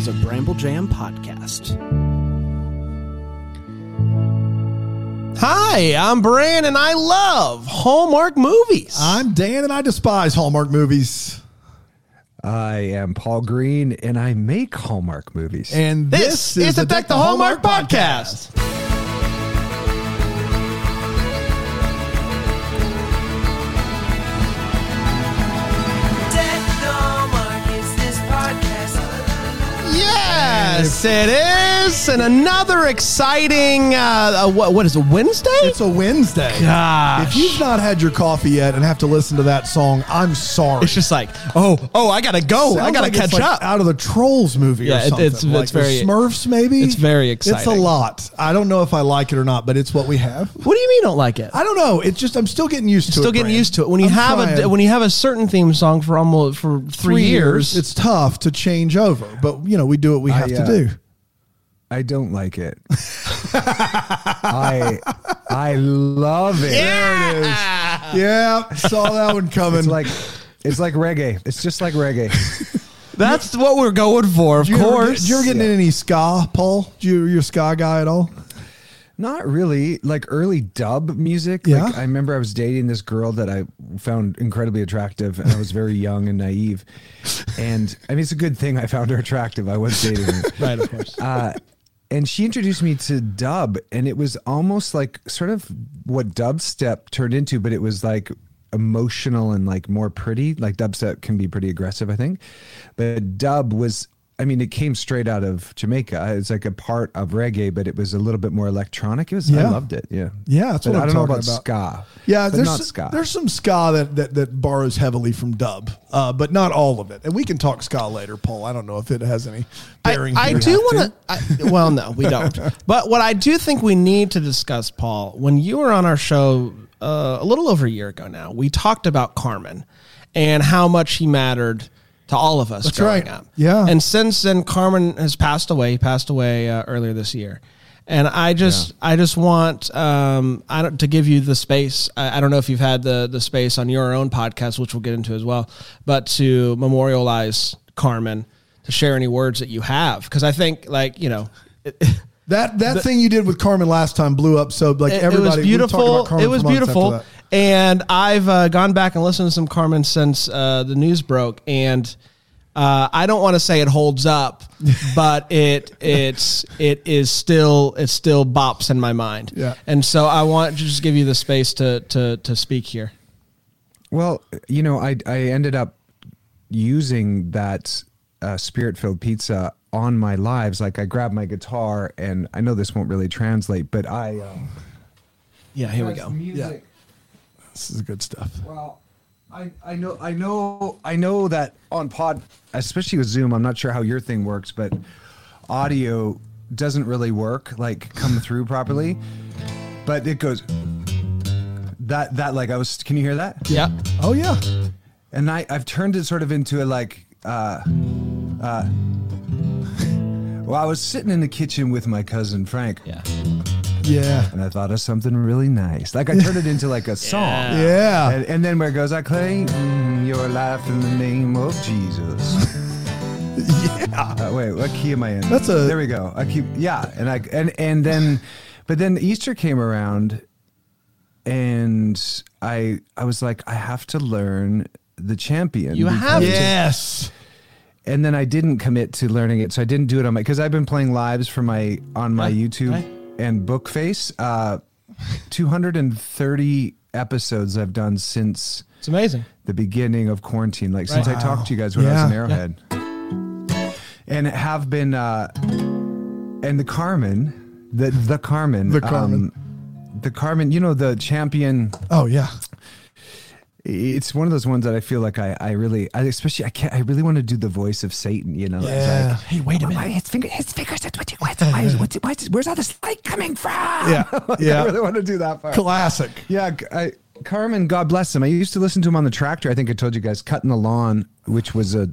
is a Bramble Jam podcast. Hi, I'm Bran and I love Hallmark movies. I'm Dan and I despise Hallmark movies. I am Paul Greene and I make Hallmark movies. And this, is the Deck the Hallmark, podcast. Yes, it is, and another exciting. Uh, uh, what what is it? Wednesday? It's a Wednesday. Gosh. If you've not had your coffee yet and have to listen to that song, I'm sorry. It's just like, oh, oh, I gotta go. I gotta like it's catch like up. Out of the Trolls movie Yeah, or something. it's- like it's very- Smurfs, maybe? it's very exciting. It's a lot. I don't know if I like it or not, but it's what we have. What do you mean you don't like it? I don't know. It's just I'm still getting used to it. Still getting Brand. used to it. When you I'm have a when you have a certain theme song for almost for three, years, it's tough to change over. But you know, we do what we I, have to uh, do. I don't like it. I I love it. There it is. Yeah, saw that one coming. It's like it's like reggae. It's just like reggae. that's what we're going for. Of you ever get- course. you ever get into any ska, Paul? Did you, you a ska guy at all? Not really. Like early dub music. Yeah. Like I remember I was dating this girl that I found incredibly attractive and I was very young and naive. And I mean it's a good thing I found her attractive. I was dating her. right, of course. uh, and she introduced me to dub, and it was almost like sort of what dubstep turned into, but it was like emotional and like more pretty. Like dubstep can be pretty aggressive, I think, but dub was. I mean, it came straight out of Jamaica. It's like a part of reggae, but it was a little bit more electronic. It was. I loved it. Yeah. Yeah, that's But what I I'm don't know about about. ska. Yeah, but there's not some, ska. there's some ska that, that that borrows heavily from dub, uh, but not all of it. And we can talk ska later, Paul. I don't know if it has any bearing. I here. do want to. Well, no, we don't. But what I do think we need to discuss, Paul, when you were on our show uh, a little over a year ago now, we talked about Carmen and how much he mattered to all of us That's growing right. up. Yeah. And since then, Carmen has passed away. He passed away uh, earlier this year. And I just, I just want um, I don't, to give you the space. I, I don't know if you've had the the space on your own podcast, which we'll get into as well, but to memorialize Carmen, to share any words that you have, because I think, like you know, it, that that thing you did with Carmen last time blew up. So like it, everybody, it was beautiful. It was beautiful. And I've uh, gone back and listened to some Carmen since uh, the news broke, and uh, I don't want to say it holds up, but it it's it is still it still bops in my mind. Yeah. and so I want to just give you the space to to to speak here. Well, you know, I I ended up using that uh, spirit filled pizza on my lives. Like I grabbed my guitar, and I know this won't really translate, but I. Um, Yeah, here we go. Music, This is good stuff. Well, I I know I know I know that on pod, especially with Zoom, I'm not sure how your thing works, but audio doesn't really work like come through properly. But it goes that that like I was. Can you hear that? Yeah, Oh yeah, and I, I've turned it sort of into a like uh uh well I was sitting in the kitchen with my cousin Frank yeah. Yeah, and I thought of something really nice like I turned it into like a song yeah. and, and then where it goes I claim your life in the name of Jesus yeah. uh, wait what key am I in That's a- there we go I keep yeah and I and and then but then Easter came around and I I was like I have to learn the champion You have. Yes. and then I didn't commit to learning it, so I didn't do it on my because I've been playing lives for my on my Right, YouTube right. And Bookface. Uh, Two hundred and thirty episodes I've done since It's amazing. the beginning of quarantine, like since I talked to you guys when I was in Yeah. Arrowhead, and have been uh, and the Carmen, the the Carmen, The Carmen. um, the Carmen. You know the champion Oh yeah. It's one of those ones that I feel like I, I really, I especially, I can't, I really want to do the voice of Satan, you know? Yeah. like, Hey, wait a minute. his, finger, his fingers are twitching. What's, why is, what's, what's, where's all this light coming from? Yeah. Like, Yeah. I really want to do that part. Classic. Yeah. I, Carmen, God bless him. I used to listen to him on the tractor. I think I told you guys, cutting the lawn, which was a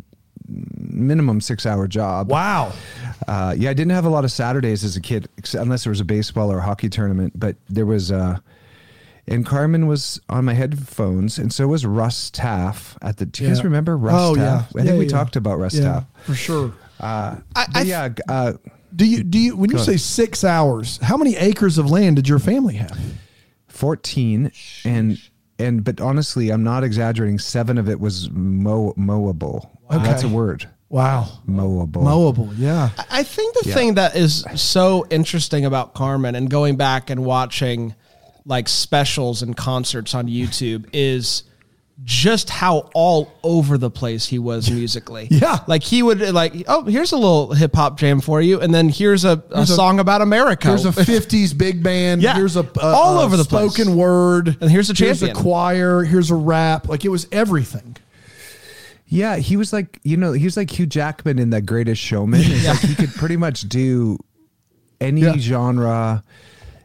minimum six hour job. Wow. Uh, yeah, I didn't have a lot of Saturdays as a kid, unless there was a baseball or hockey tournament. But there was, uh, and Carmen was on my headphones, and so was Russ Taff at the. Do you guys remember Russ Oh, Taff? yeah. I think Yeah, we yeah. talked about Russ Yeah, Taff. for sure. Uh, I- I- yeah, uh, Do you do you when you say ahead. six hours? How many acres of land did your family have? 14 and and but honestly i'm not exaggerating seven of it was mow, mowable Okay. that's a word Wow, mowable mowable. Yeah, I think the thing that is so interesting about Carmen and going back and watching like specials and concerts on YouTube is just how all over the place he was musically. Yeah. Like he would like, oh, here's a little hip hop jam for you, and then here's a, a Here's a- song about America. Here's a '50s big band. Yeah. Here's a, a- All a over the place. spoken word. And here's a Here's a choir. Here's a rap. Like it was everything. yeah he was like you know he was like hugh jackman in the greatest showman it's like he could pretty much do any Yeah. genre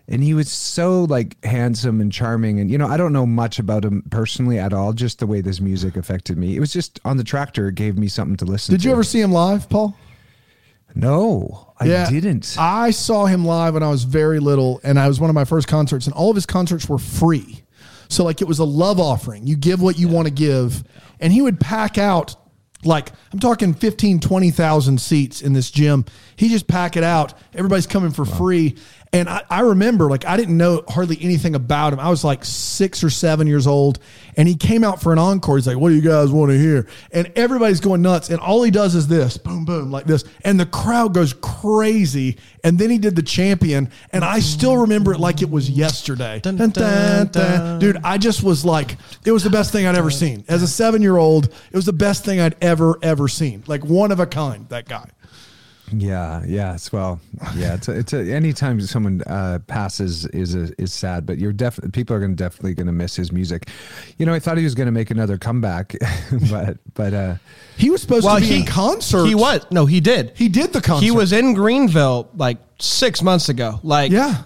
and he was so like handsome and charming and you know i don't know much about him personally at all just the way this music affected me it was just on the tractor it gave me something to listen to. Did to you ever see him live, Paul? no i Yeah. didn't I saw him live when I was very little, and I was one of my first concerts, and all of his concerts were free. So like it was a love offering. You give what you want to give, and he would pack out like I'm talking 15, 20,000 seats in this gym. He just pack it out. Everybody's coming for free. And I, I remember like I didn't know hardly anything about him. I was like six or seven years old, and he came out for an encore. He's like, "What do you guys want to hear?" And everybody's going nuts. And all he does is this, boom, boom, like this, and the crowd goes crazy. And then he did the champion, and I still remember it like it was yesterday. Dun, dun, dun. Dude, I just was like, it was the best thing I'd ever seen. As a seven year old, it was the best thing I'd ever ever seen. Like one of a kind. That guy. Yeah, yeah. It's well, yeah. It's a, it's a, anytime someone uh, passes is a, is sad, but you're definitely people are going to definitely going to miss his music. You know, I thought he was going to make another comeback, but but uh, He was supposed well, to be he in concert. He was no, he did. He did the concert. He was in Greenville like six months ago. Like Yeah.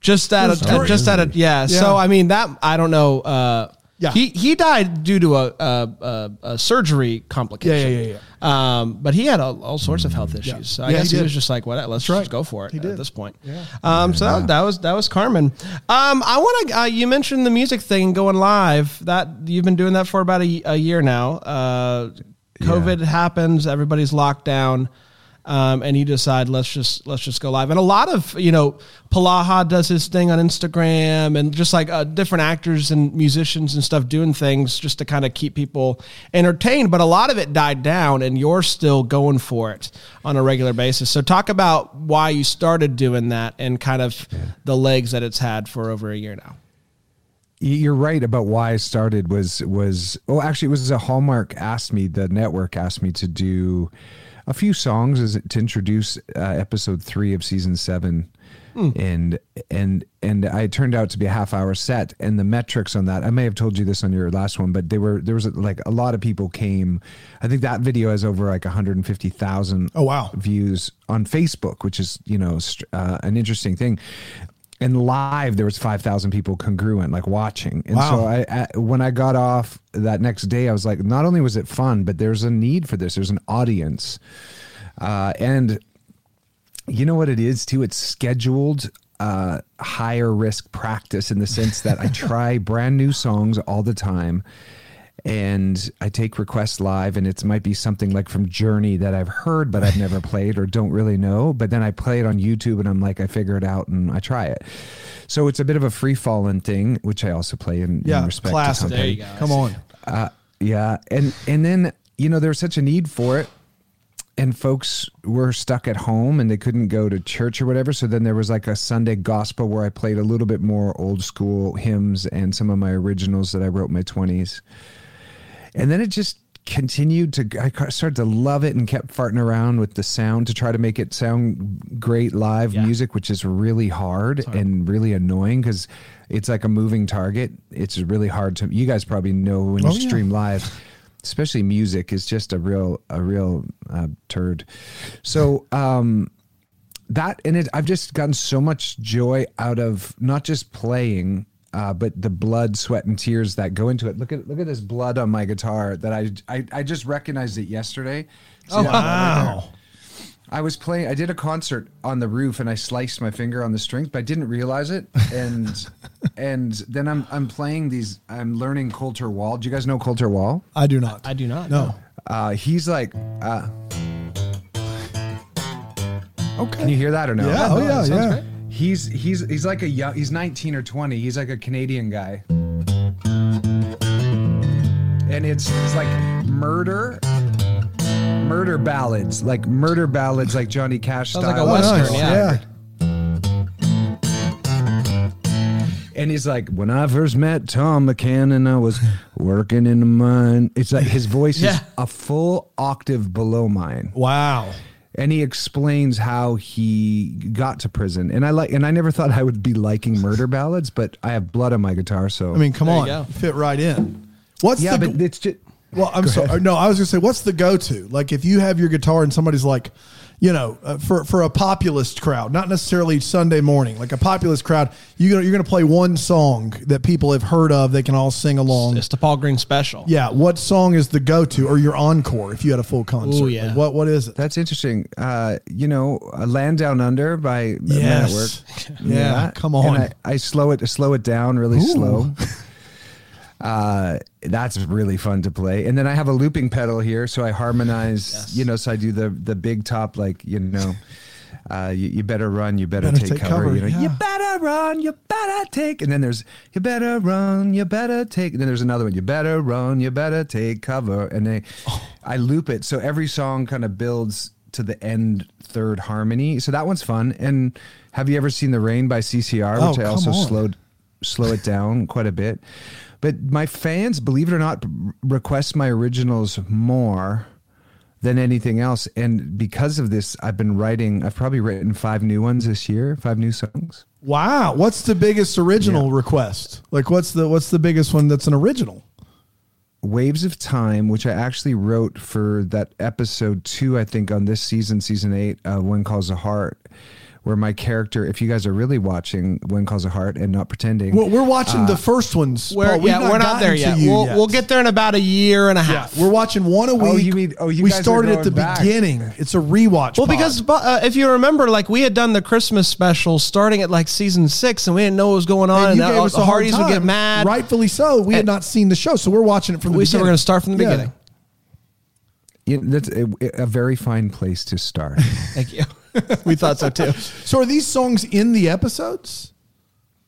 just at It was a, just at a yeah. Yeah. So I mean that I don't know. Uh, Yeah. he he died due to a a, a, a surgery complication. Yeah, yeah, yeah, Um, but he had all, all sorts of health issues. So I Yeah, guess he he, was just like, "What? Let's right. just go for it." He did. At this point. Yeah. Um, so that, that was that was Carmen. Um, I want to. Uh, you mentioned the music thing going live. That you've been doing that for about a, a year now. Uh, COVID happens. Everybody's locked down. Um, and you decide let's just let's just go live. And a lot of you know, Palaha does his thing on Instagram, and just like uh, different actors and musicians and stuff doing things just to kind of keep people entertained. But a lot of it died down, and you're still going for it on a regular basis. So talk about why you started doing that and kind of the legs that it's had for over a year now. you're right about why I started was was oh actually it was a Hallmark asked me the network asked me to do a few songs as to introduce uh, episode three of season seven. And and and I turned out to be a half hour set, and the metrics on that I may have told you this on your last one, but they were there was like a lot of people came. I think that video has over like 150,000 Oh, wow. views on Facebook, which is you know str- uh, an interesting thing. And live, there was five thousand people congruent, like watching. And Wow. so I, I, when I got off that next day, I was like, not only was it fun, but there's a need for this. There's an audience, uh, and you know what it is too. It's scheduled uh, higher risk practice in the sense that I try brand new songs all the time and I take requests live, and it might be something like from Journey that I've heard but I've never played or don't really know. But then I play it on YouTube, and I'm like, I figure it out and I try it. So it's a bit of a free falling thing, which I also play in, in Yeah, respect classic. to There you go. Come on. Uh, yeah, and and then you know there's such a need for it, and folks were stuck at home and they couldn't go to church or whatever. So then there was like a Sunday gospel where I played a little bit more old school hymns and some of my originals that I wrote in my twenties, and then it just continued to i started to love it and kept farting around with the sound to try to make it sound great live Yeah. music which is really hard, and really annoying because it's like a moving target it's really hard to you guys probably know when you Oh, yeah. stream live especially music is just a real a real uh, turd so um that and it i've just gotten so much joy out of not just playing uh, but the blood sweat and tears that go into it look at look at this blood on my guitar that i i, I just recognized it yesterday See that blood right there? Wow. I was playing. I did a concert on the roof, and I sliced my finger on the strings, but I didn't realize it. And and then I'm I'm playing these. I'm learning Colter Wall. Do you guys know Colter Wall? I do not. I do not. No. Uh, he's like, uh, Okay. Can you hear that or no? Yeah. Oh yeah. sounds Yeah. great. He's he's he's like a young. He's 19 or 20. He's like a Canadian guy, and it's it's like murder, murder ballads, like murder ballads, like Johnny Cash Sounds style. like a Oh, Western, nice. yeah. And he's like, when I first met Tom McCann and I was working in the mine. It's like his voice Yeah. is a full octave below mine. Wow. And he explains how he got to prison. And I like, and I never thought I would be liking murder ballads, but I have blood on my guitar, so I mean, come There on, fit right in. What's yeah, the but it's just Well, I'm sorry. No, I was gonna say, what's the go-to? Like, if you have your guitar and somebody's like, you know, uh, for for a populist crowd, not necessarily Sunday morning, like a populist crowd, you gonna, you're gonna play one song that people have heard of, they can all sing along. It's the Paul Greene special. Yeah, what song is the go-to or your encore if you had a full concert? Ooh, yeah. Like, what what is it? that's interesting. Uh, you know, uh, "Land Down Under" by Men at Work. Yes. Yeah, come on. And I, I slow it, slow it down really Ooh. slow. Uh, that's really fun to play. And then I have a looping pedal here, so I harmonize. Yes. You know, so I do the the big top, like you know. Uh, you, you better run, you better, Better take, take cover. cover, You know, you better run, you better take. And then there's you better run, you better take. And then there's another one, you better run, you better take cover. And they, Oh. I loop it, so every song kind of builds to the end third harmony. So that one's fun. And have you ever seen The Rain by CCR, Oh, which I also on. slowed slow it down quite a bit. But my fans, believe it or not, request my originals more than anything else. And because of this, I've been writing, I've probably written five new ones this year, five new songs. Wow, what's the biggest original request? Like, what's the what's the biggest one that's an original? Waves of Time, which I actually wrote for that episode two, I think, on this season, season eight, uh, When Calls a Heart, where my character, if you guys are really watching When Calls a Heart and not pretending, Well, we're watching the first ones. We're, Paul. We've yeah, we're not there yet. We'll, yet. we'll get there in about a year and a Yeah, half. we're watching one a week. Oh, you mean- oh, you we guys are started at the back. beginning. It's a rewatch. Well, pod. because uh, if you remember, like we had done the Christmas special starting at like season six, and we didn't know what was going on, and, you uh, gave us the a hard Hearties would get mad. rightfully so. We had not seen the show, so we're watching it from the We beginning. said we're going to start from the Yeah. beginning. Yeah, that's a, a very fine place to start. Thank you. We thought so too. So, are these songs in the episodes?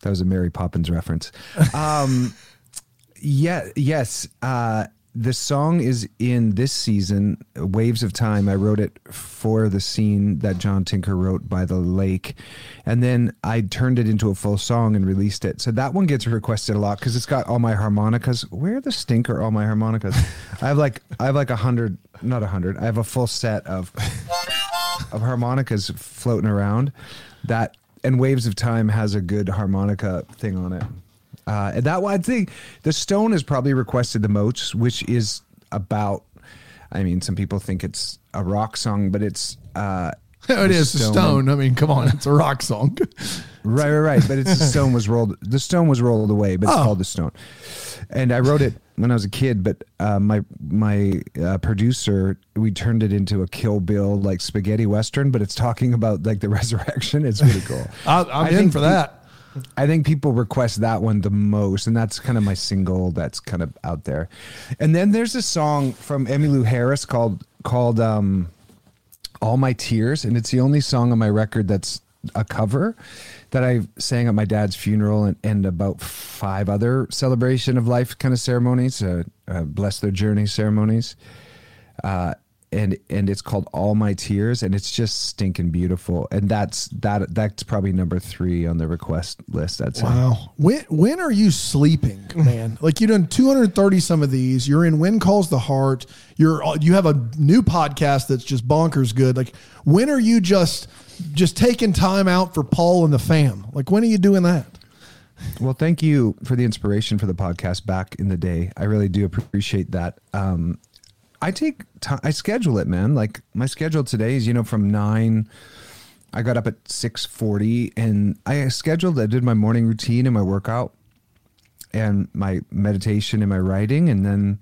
That was a Mary Poppins reference. Um, yeah, yes. Uh, the song is in this season, Waves of Time. I wrote it for the scene that John Tinker wrote by the lake. And then I turned it into a full song and released it. So that one gets requested a lot because it's got all my harmonicas. Where the stink are all my harmonicas? I have like I have like a hundred, not a hundred. I have a full set of of harmonicas floating around that and waves of time has a good harmonica thing on it uh, and that one i think the stone is probably requested the most which is about i mean some people think it's a rock song but it's uh it is the stone. I mean, come on, it's a rock song. Right, right, right. But it's the stone was rolled. The stone was rolled away, but it's Oh. called the stone. And I wrote it when I was a kid. But uh, my my uh, producer, we turned it into a Kill Bill like spaghetti western. But it's talking about like the resurrection. It's pretty cool. I, I'm I in for that. I think people request that one the most, and that's kind of my single that's kind of out there. And then there's a song from Emmylou Harris called called um, "All My Tears," and it's the only song on my record that's a cover that I sang at my dad's funeral and, and about five other celebration of life kind of ceremonies, uh, uh, bless their journey ceremonies. Uh, and and it's called All My Tears, and it's just stinking beautiful. And that's that that's probably number three on the request list. I'd. Wow. When when are you sleeping, man? like you've done 230 some of these. You're in When Calls the Heart. You're you have a new podcast that's just bonkers good. Like when are you just just taking time out for Paul and the fam? Like when are you doing that? Well, thank you for the inspiration for the podcast back in the day. I really do appreciate that. Um, I take time, I schedule it, man. Like my schedule today is, you know, from nine, I got up at 640 and I scheduled, I did my morning routine and my workout and my meditation and my writing. And then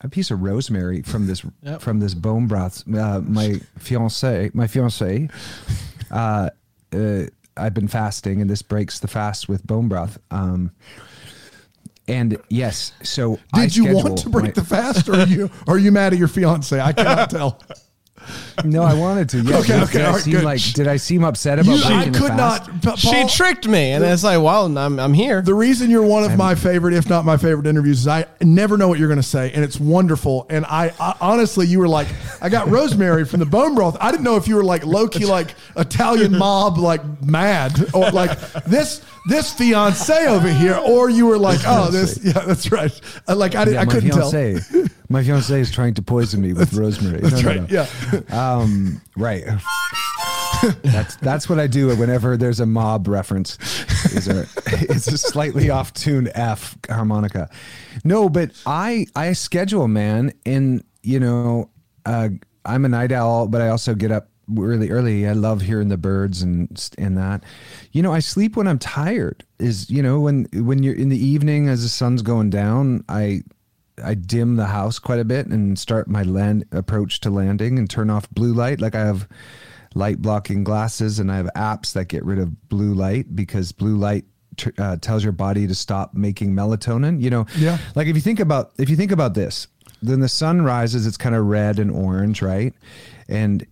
a piece of rosemary from this, Yep. from this bone broth. Uh, my fiance, my fiance, uh, uh, I've been fasting, and this breaks the fast with bone broth. Um, and yes, so I Did you want to break my- the fast or are you are you mad at your fiance? I cannot tell. No, I wanted to. Yeah. Okay, did, okay, did I all right, seem good. like did I seem upset about You, I could fast? not. Pa- she tricked me, and it's like, well, I'm I'm here. The reason you're one of my favorite, if not my favorite interviews, is I never know what you're going to say, and it's wonderful. And I, I honestly, you were like, I got rosemary from the bone broth. I didn't know if you were like low key, like Italian mob, like mad, or like this this fiance over here, or you were like, oh, this, yeah, that's right. Uh, Like I, didn't, Yeah, I couldn't fiance, My fiance is trying to poison me with rosemary. That's No, no, right. no. Yeah. Um, right. that's that's what I do whenever there's a mob reference. Is a it's a slightly off tune F harmonica. No, but I I schedule man, and you know uh, I'm a night owl, but I also get up really early. I love hearing the birds and and that. You know, I sleep when I'm tired. Is you know when when you're in the evening as the sun's going down, I I dim the house quite a bit and start my land approach to landing and turn off blue light. Like I have light blocking glasses and I have apps that get rid of blue light because blue light tr- uh, tells your body to stop making melatonin. You know, Yeah. Like if you think about if you think about this, then the sun rises, it's kind of red and orange, right? And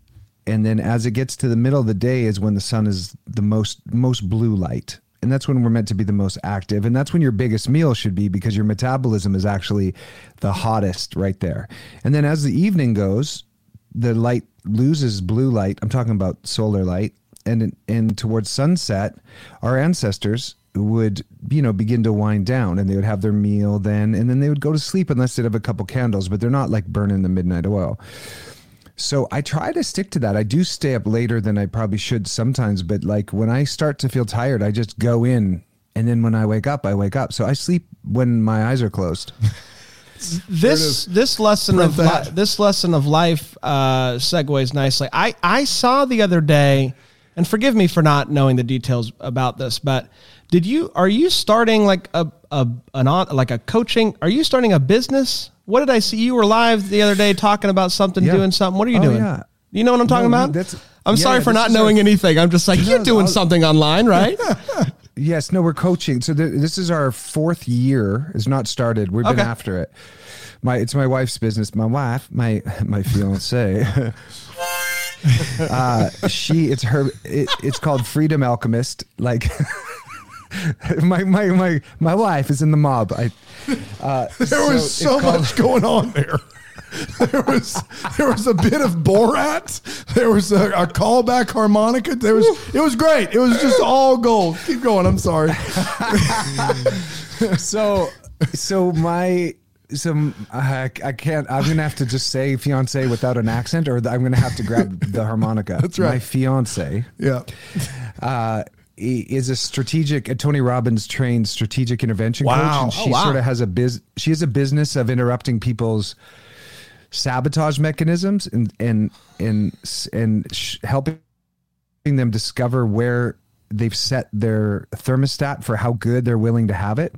and then as it gets to the middle of the day is when the sun is the most most blue light and that's when we're meant to be the most active and that's when your biggest meal should be because your metabolism is actually the hottest right there. And then as the evening goes the light loses blue light i'm talking about solar light and and towards sunset our ancestors would you know begin to wind down and they would have their meal then and then they would go to sleep unless they'd have a couple candles but they're not like burning the midnight oil so I try to stick to that. I do stay up later than I probably should sometimes, but like when I start to feel tired, I just go in. And then when I wake up, I wake up. So I sleep when my eyes are closed. this this lesson Print of li- this lesson of life uh, segues nicely. I I saw the other day, and forgive me for not knowing the details about this, but did you are you starting like a a an on like a coaching? Are you starting a business? What did I see? You were live the other day talking about something, Yeah. doing something. What are you Oh, doing? yeah. You know what I'm talking No, about? that's- I'm yeah, sorry for not knowing our- anything. I'm just like you're doing I'll- something online, right? Yes, no, we're coaching. So th- this is our fourth year. It's not started. We've been after it. My it's my wife's business. My wife, my my fiance. uh, she it's her. It, it's called Freedom Alchemist. Like. my my my my wife is in the mob. I uh, There was so, much going on there. There was there was a bit of Borat. There was a, a callback harmonica. There was it was great. It was just all gold. Keep going. I'm sorry. so so my so I, I can't i'm gonna have to just say fiance without an accent or i'm gonna have to grab the harmonica that's right. my fiance Yeah. uh is a strategic a tony robbins trained strategic intervention coach Wow. and Oh, she wow. sort of has a biz she has a business of interrupting people's sabotage mechanisms and and and and sh- helping them discover where they've set their thermostat for how good they're willing to have it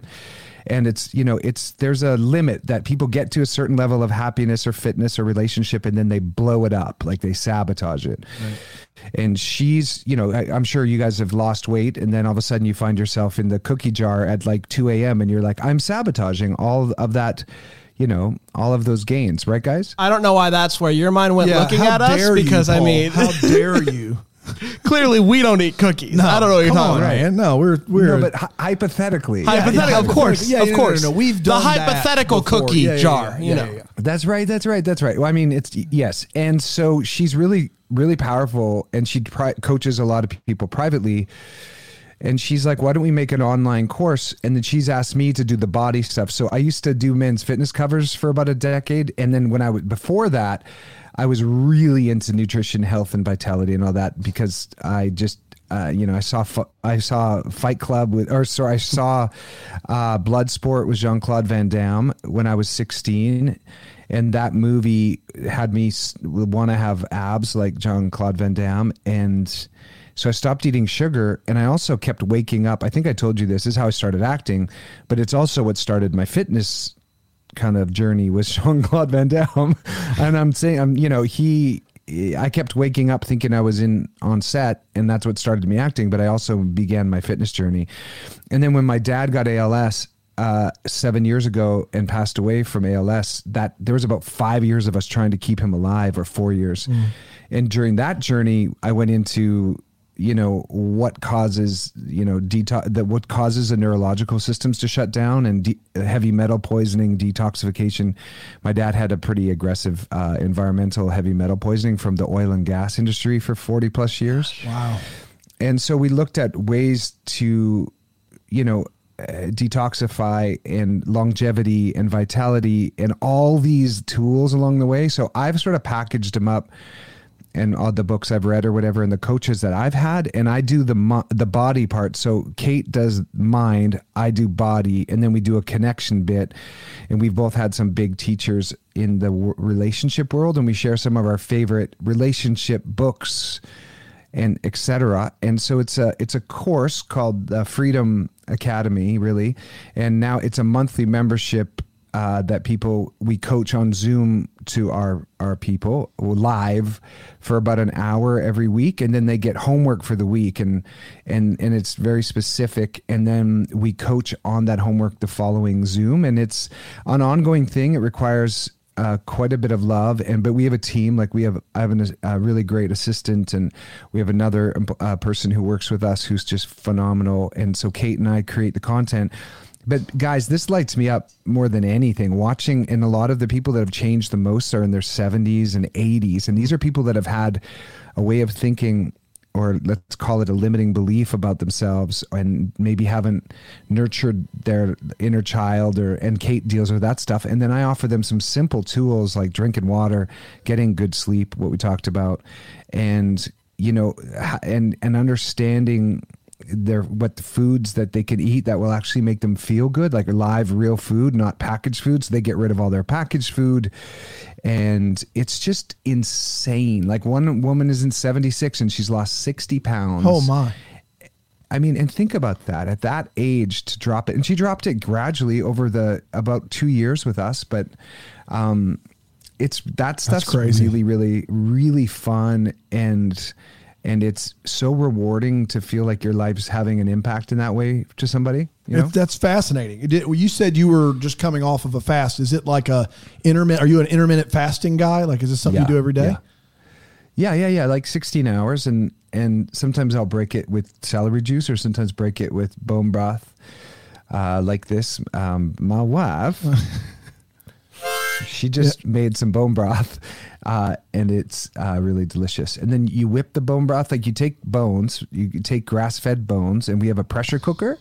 and it's you know it's there's a limit that people get to a certain level of happiness or fitness or relationship and then they blow it up like they sabotage it. And she's you know I, i'm sure you guys have lost weight and then all of a sudden you find yourself in the cookie jar at like 2 a.m and you're like i'm sabotaging all of that you know all of those gains. Right guys? I don't know why that's where your mind went Yeah, looking at us you, because I mean, how dare you? clearly we don't eat cookies. No, I don't know what you're Come talking on, about. man. No, we're we're no but hy- hypothetically Hypothetical, yeah, of course, yeah, of no, no, course. no, no, we've the done that hypothetical before. cookie Yeah, yeah, jar. yeah, you yeah, know, yeah, yeah. That's right. That's right. That's right. Well, I mean, it's yes, and so she's really, really powerful, and she pri- coaches a lot of people privately. And she's like, "Why don't we make an online course?" And then she's asked me to do the body stuff. So I used to do men's fitness covers for about a decade, and then when I was before that, I was really into nutrition, health, and vitality, and all that because I just uh, you know, I saw I saw Fight Club with, or sorry, I saw uh, Bloodsport with Jean Claude Van Damme when I was sixteen, and that movie had me want to have abs like Jean Claude Van Damme, and so I stopped eating sugar, and I also kept waking up. I think I told you this, this is how I started acting, but it's also what started my fitness kind of journey with Jean Claude Van Damme, and I'm saying, I'm you know he. I kept waking up thinking I was in on set, and that's what started me acting. But I also began my fitness journey. And then when my dad got ALS, uh, seven years ago and passed away from ALS, that there was about five years of us trying to keep him alive, or four years. Mm. And during that journey, I went into you know what causes you know detox that what causes the neurological systems to shut down and de- heavy metal poisoning detoxification. My dad had a pretty aggressive uh, environmental heavy metal poisoning from the oil and gas industry for 40 plus years wow. And so we looked at ways to you know uh, detoxify and longevity and vitality and all these tools along the way. So i've sort of packaged them up and all the books I've read or whatever, and the coaches that I've had, and I do the the body part. So Kate does mind, I do body, and then we do a connection bit. And we've both had some big teachers in the w- relationship world, and we share some of our favorite relationship books and etc. And so it's a it's a course called the Freedom Academy, really, and now it's a monthly membership uh, that people we coach on Zoom to our our people live for about an hour every week, and then they get homework for the week, and and and it's very specific, and then we coach on that homework the following Zoom, and it's an ongoing thing. It requires uh, quite a bit of love and but we have a team like we have i have an, a really great assistant and we have another uh, person who works with us who's just phenomenal and so kate and i create the content but guys, this lights me up more than anything. Watching, and a lot of the people that have changed the most are in their 70s and 80s. And these are people that have had a way of thinking, or let's call it a limiting belief about themselves, and maybe haven't nurtured their inner child. Or and Kate deals with that stuff. And then I offer them some simple tools like drinking water, getting good sleep, what we talked about, and you know, and and understanding their what the foods that they can eat that will actually make them feel good, like live, real food, not packaged foods. They get rid of all their packaged food, and it's just insane. Like one woman is in seventy six and she's lost sixty pounds. Oh my! I mean, and think about that at that age to drop it, and she dropped it gradually over the about two years with us, but. Um, it's that's that's, that's crazy. really really really fun and and it's so rewarding to feel like your life's having an impact in that way to somebody. You know? That's fascinating. You said you were just coming off of a fast. Is it like a intermittent? Are you an intermittent fasting guy? Like, is this something yeah, you do every day? Yeah. yeah, yeah, yeah. Like sixteen hours, and and sometimes I'll break it with celery juice, or sometimes break it with bone broth, uh, like this. Um, my wife. she just made some bone broth uh, and it's uh, really delicious. And then you whip the bone broth like you take bones, you take grass fed bones, and we have a pressure cooker,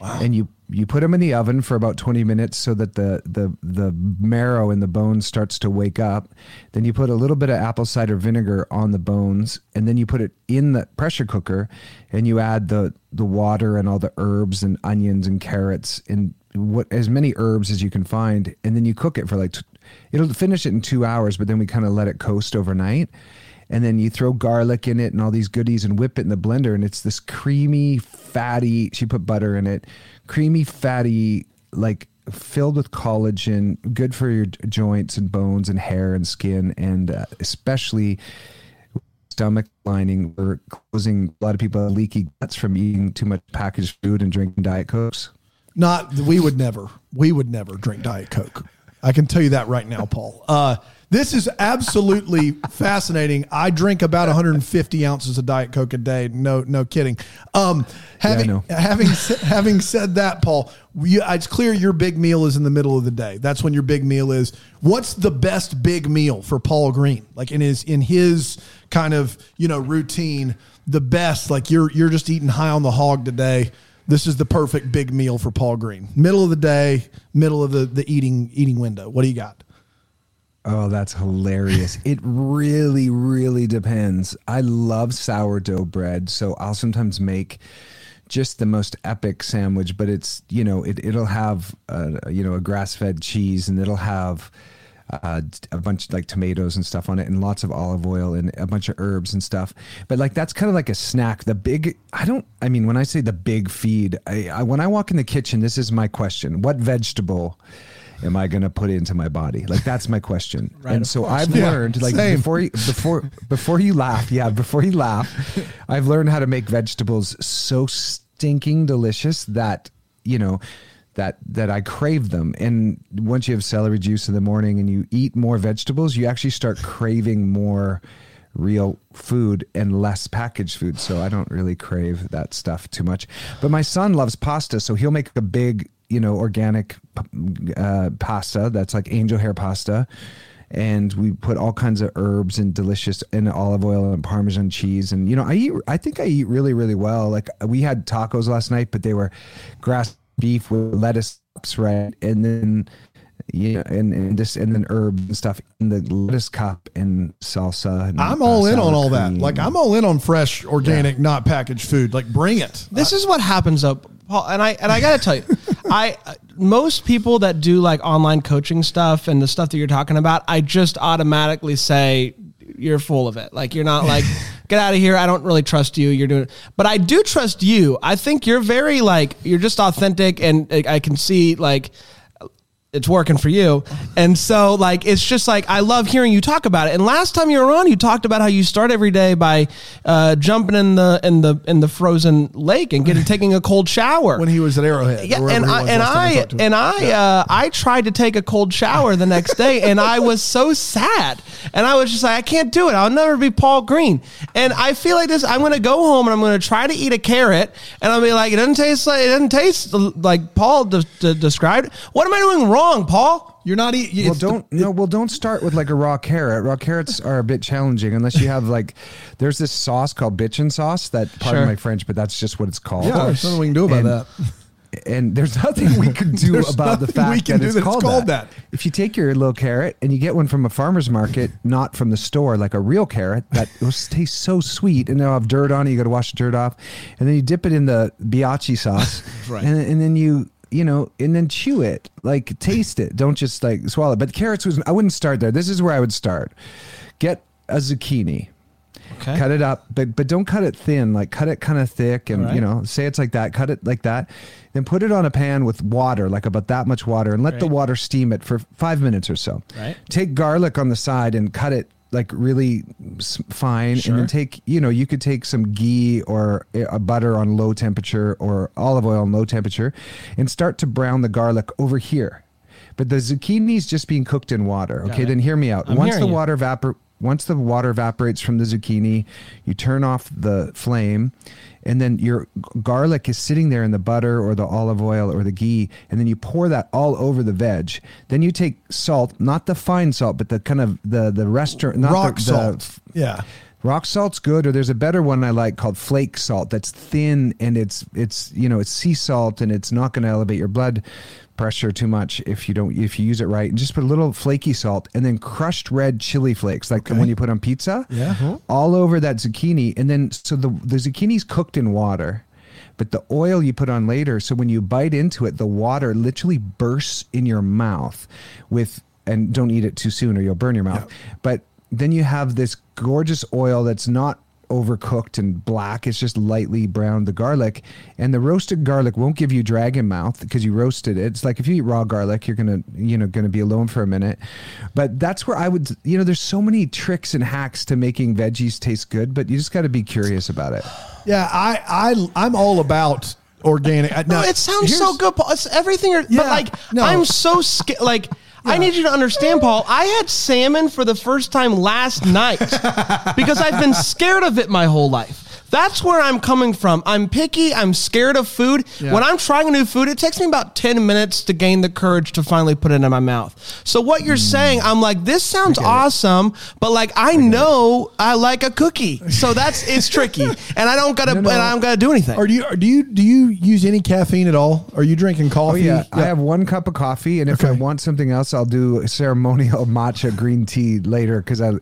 wow. and you you put them in the oven for about 20 minutes so that the the the marrow in the bones starts to wake up. Then you put a little bit of apple cider vinegar on the bones, and then you put it in the pressure cooker, and you add the the water and all the herbs and onions and carrots and what as many herbs as you can find, and then you cook it for like it'll finish it in two hours, but then we kind of let it coast overnight. And then you throw garlic in it and all these goodies and whip it in the blender. And it's this creamy, fatty, she put butter in it, creamy, fatty, like filled with collagen, good for your joints and bones and hair and skin, and uh, especially stomach lining. We're closing a lot of people leaky guts from eating too much packaged food and drinking Diet Cokes. Not, we would never, we would never drink Diet Coke. I can tell you that right now, Paul. Uh, this is absolutely fascinating. I drink about 150 ounces of Diet Coke a day. No, no kidding. Um, having yeah, having having said that, Paul, you, it's clear your big meal is in the middle of the day. That's when your big meal is. What's the best big meal for Paul Greene? Like in his in his kind of you know routine, the best. Like you're you're just eating high on the hog today this is the perfect big meal for Paul Greene. Middle of the day, middle of the, the eating eating window. What do you got? Oh, that's hilarious. it really, really depends. I love sourdough bread, so I'll sometimes make just the most epic sandwich, but it's, you know, it, it'll have, a, you know, a grass fed cheese and it'll have, uh, a bunch of like tomatoes and stuff on it and lots of olive oil and a bunch of herbs and stuff. But like that's kind of like a snack. The big, I don't, I mean, when I say the big feed, I, I when I walk in the kitchen, this is my question: What vegetable? am I going to put into my body? Like that's my question. Right, and so I've yeah, learned like same. before you, before before you laugh, yeah, before you laugh, I've learned how to make vegetables so stinking delicious that, you know, that that I crave them. And once you have celery juice in the morning and you eat more vegetables, you actually start craving more real food and less packaged food. So I don't really crave that stuff too much. But my son loves pasta, so he'll make a big, you know, organic uh, pasta that's like angel hair pasta. And we put all kinds of herbs and delicious and olive oil and Parmesan cheese. And, you know, I eat, I think I eat really, really well. Like we had tacos last night, but they were grass beef with lettuce, right? And then yeah, and, and this and then herbs and stuff in the lettuce cup and salsa. And, I'm all uh, in on sour all that. Like I'm all in on fresh, organic, not packaged food. Like bring it. This is what happens though, Paul. And I and I got to tell you, I most people that do like online coaching stuff and the stuff that you're talking about, I just automatically say you're full of it. Like you're not like get out of here. I don't really trust you. You're doing, it. but I do trust you. I think you're very like you're just authentic, and I I can see like it's working for you. And so like it's just like I love hearing you talk about it. And last time you were on, you talked about how you start every day by uh, jumping in the in the in the frozen lake and getting taking a cold shower. when he was at Arrowhead. yeah, and I and I him. and I uh, I tried to take a cold shower the next day, and I was so sad, and I was just like, I can't do it. I'll never be Paul Greene. And I feel like this. I'm going to go home and I'm going to try to eat a carrot, and I'll be like, it doesn't taste like it doesn't taste like Paul de- de- described. What am I doing wrong, Paul? You're not eating. Well, don't no. Well, don't start with like a raw carrot. Raw carrots are a bit challenging unless you have like. There's this sauce called bitchin sauce. That pardon Sure. my French, but that's just what it's called. Yeah, there's nothing we can do about And- that. And there's nothing we can do about the fact we can that do it's that it's called, called that. that. If you take your little carrot and you get one from a farmer's market, not from the store, like a real carrot that will taste so sweet, and they'll have dirt on it. You got to wash the dirt off, and then you dip it in the biachi sauce, Right. and, and then you you know, and then chew it, like taste it. Don't just like swallow. it. But carrots was I wouldn't start there. This is where I would start. Get a zucchini. Okay. Cut it up, but but don't cut it thin. Like cut it kind of thick, and Right. you know, say it's like that. Cut it like that, then put it on a pan with water, like about that much water, and let the water steam it for five minutes or so. Right. Take garlic on the side and cut it like really fine, and then take you know you could take some ghee or a butter on low temperature or olive oil on low temperature, and start to brown the garlic over here. But the zucchini is just being cooked in water. Okay, then hear me out. I'm Once the water evapor once the water evaporates from the zucchini, you turn off the flame, and then your garlic is sitting there in the butter or the olive oil or the ghee, and then you pour that all over the veg. Then you take salt, not the fine salt, but the kind of the the restaurant rock the, salt. yeah. Rock salt's good, or there's a better one I like called flake salt. That's thin and it's it's you know it's sea salt and it's not going to elevate your blood pressure too much if you don't if you use it right. And just put a little flaky salt and then crushed red chili flakes, like the one you put on pizza, Yeah. Uh-huh. all over that zucchini. And then so the the zucchini's cooked in water. But the oil you put on later, so when you bite into it, the water literally bursts in your mouth with, and don't eat it too soon or you'll burn your mouth. But then you have this gorgeous oil that's not overcooked and black. It's just lightly browned the garlic. And the roasted garlic won't give you dragon mouth because you roasted it. It's like if you eat raw garlic, you're gonna, you know, gonna be alone for a minute. But that's where I would, you know, there's so many tricks and hacks to making veggies taste good, but you just got to be curious about it. Yeah, I, I, I'm all about organic. I- No, it sounds so good, Paul. It's everything. You're, Yeah, but like, no. I'm so scared. Like, I need you to understand, Paul. I had salmon for the first time last night because I've been scared of it my whole life. That's where I'm coming from. I'm picky. I'm scared of food. Yeah. When I'm trying a new food, it takes me about 10 minutes to gain the courage to finally put it in my mouth. So, what you're mm. saying, I'm like, this sounds awesome, but like, I, know I like a cookie. So, that's it's tricky. And I don't got to, No, no. and I don't got to do anything. Or do you do you do you use any caffeine at all? Are you drinking Oh coffee? yeah. I have one cup of coffee, and if I want something else, I'll do a ceremonial matcha green tea later because I,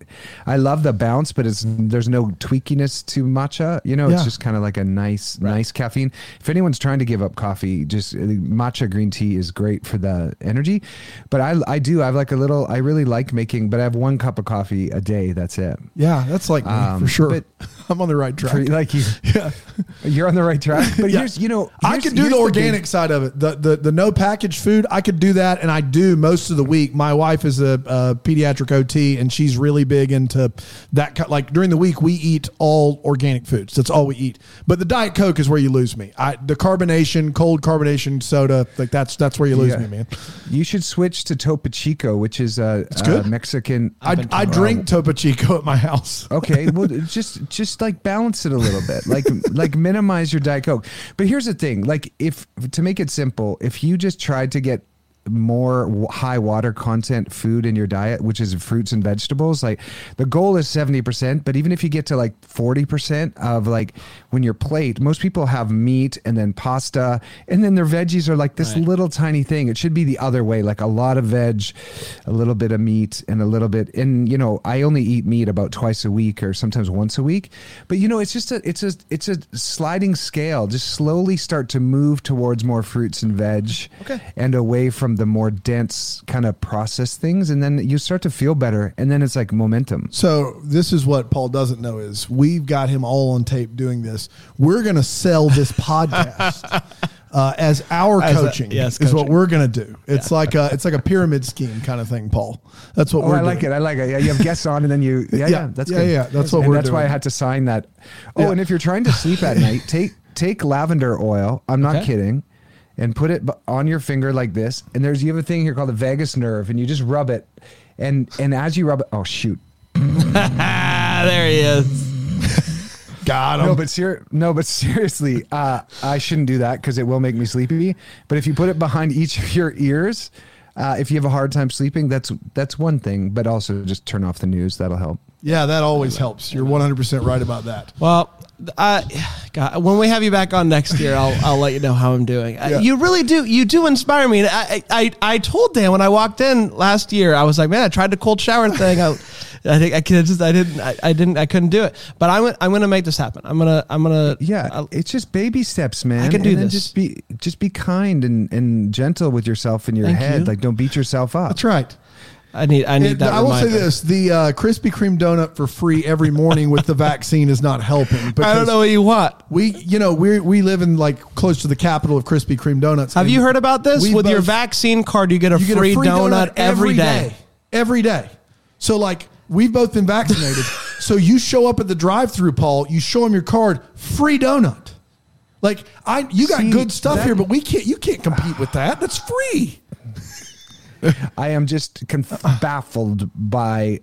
I love the bounce, but it's there's no tweakiness to matcha. You know, it's just kind of like a nice, nice caffeine. If anyone's trying to give up coffee, just uh, matcha green tea is great for the energy. But I, I do. I have like a little. I really like making, but I have one cup of coffee a day. That's it. Yeah, that's like me Um, for sure. but- I'm on the right track. For, like you, yeah. you're on the right track. But Yeah. here's, you know, I here's- could do the big- organic side of it. The, the the no packaged food, I could do that, and I do most of the week. My wife is a, a pediatric OT, and she's really big into that. ki- Like during the week, we eat all organic food. Foods. That's all we eat. But the Diet Coke is where you lose me. I the carbonation, cold carbonation soda, like that's that's where you lose Yeah. me, man. You should switch to Topo Chico, which is a, a good. Mexican. I, I drink Topo Chico at my house. Okay, well, just just like balance it a little bit, like like minimize your diet coke. But here's the thing: like if to make it simple, if you just tried to get more high water content food in your diet, which is fruits and vegetables, like the goal is seventy percent. But even if you get to like forty percent of like when your plate, most people have meat and then pasta, and then their veggies are like this Right. little tiny thing. It should be the other way, like a lot of veg, a little bit of meat, and a little bit. And you know, I only eat meat about twice a week or sometimes once a week. But you know, it's just a it's a it's a sliding scale. Just slowly start to move towards more fruits and veg, Okay. and away from the more dense kind of processed things, and then you start to feel better, and then it's like momentum. So this is what Paul doesn't know is we've got him all on tape doing this. We're going to sell this podcast uh, as our As a- coaching. yes, is what we're going to do. It's like a it's like a pyramid scheme kind of thing, Paul. That's what Oh, we're. I like it. I like it. Yeah, you have guests on, and then you. Yeah, yeah, Yeah, that's yeah, good. yeah, that's what and we're That's why I had to sign that. Oh, Yeah. and if you're trying to sleep at night, take take lavender oil. I'm not Okay. kidding, and put it on your finger like this. And there's you have a thing here called the vagus nerve, and you just rub it, and and as you rub it, oh shoot, there he is. Got him. no, but ser- no, but seriously, uh, I shouldn't do that because it will make me sleepy. But if you put it behind each of your ears, uh, if you have a hard time sleeping, that's that's one thing. But also just turn off the news. That'll help. yeah, that always helps. You're 100 percent right about that. Well, I, God, when we have you back on next year, I'll, I'll let you know how I'm doing. Uh, Yeah. You really do. You do inspire me. And I, I, I told Dan when I walked in last year, I was like, man, I tried the cold shower thing. I, I think I could just, I didn't, I, I didn't, I couldn't do it. But I'm, I'm going to make this happen. I'm going to, I'm going to, Yeah, it's just baby steps, man. I can do and then this. Just be just be kind and, and gentle with yourself in your Thank head. you. Like don't beat yourself up. That's right. I need, I need It- that. I will say this: the uh, Krispy Kreme donut for free every morning with the vaccine is not helping. I don't know what you want. We, you know, we we live in like close to the capital of Krispy Kreme donuts. Have you heard about this? we With your vaccine card, you get a, you get free, donut, every day. every day. So like we've both been vaccinated. so you show up at the drive-through, Paul. You show them your card, free donut. Like I, you got See, good stuff that- here, but we can't. You can't compete with that. That's free. I am just conf- baffled by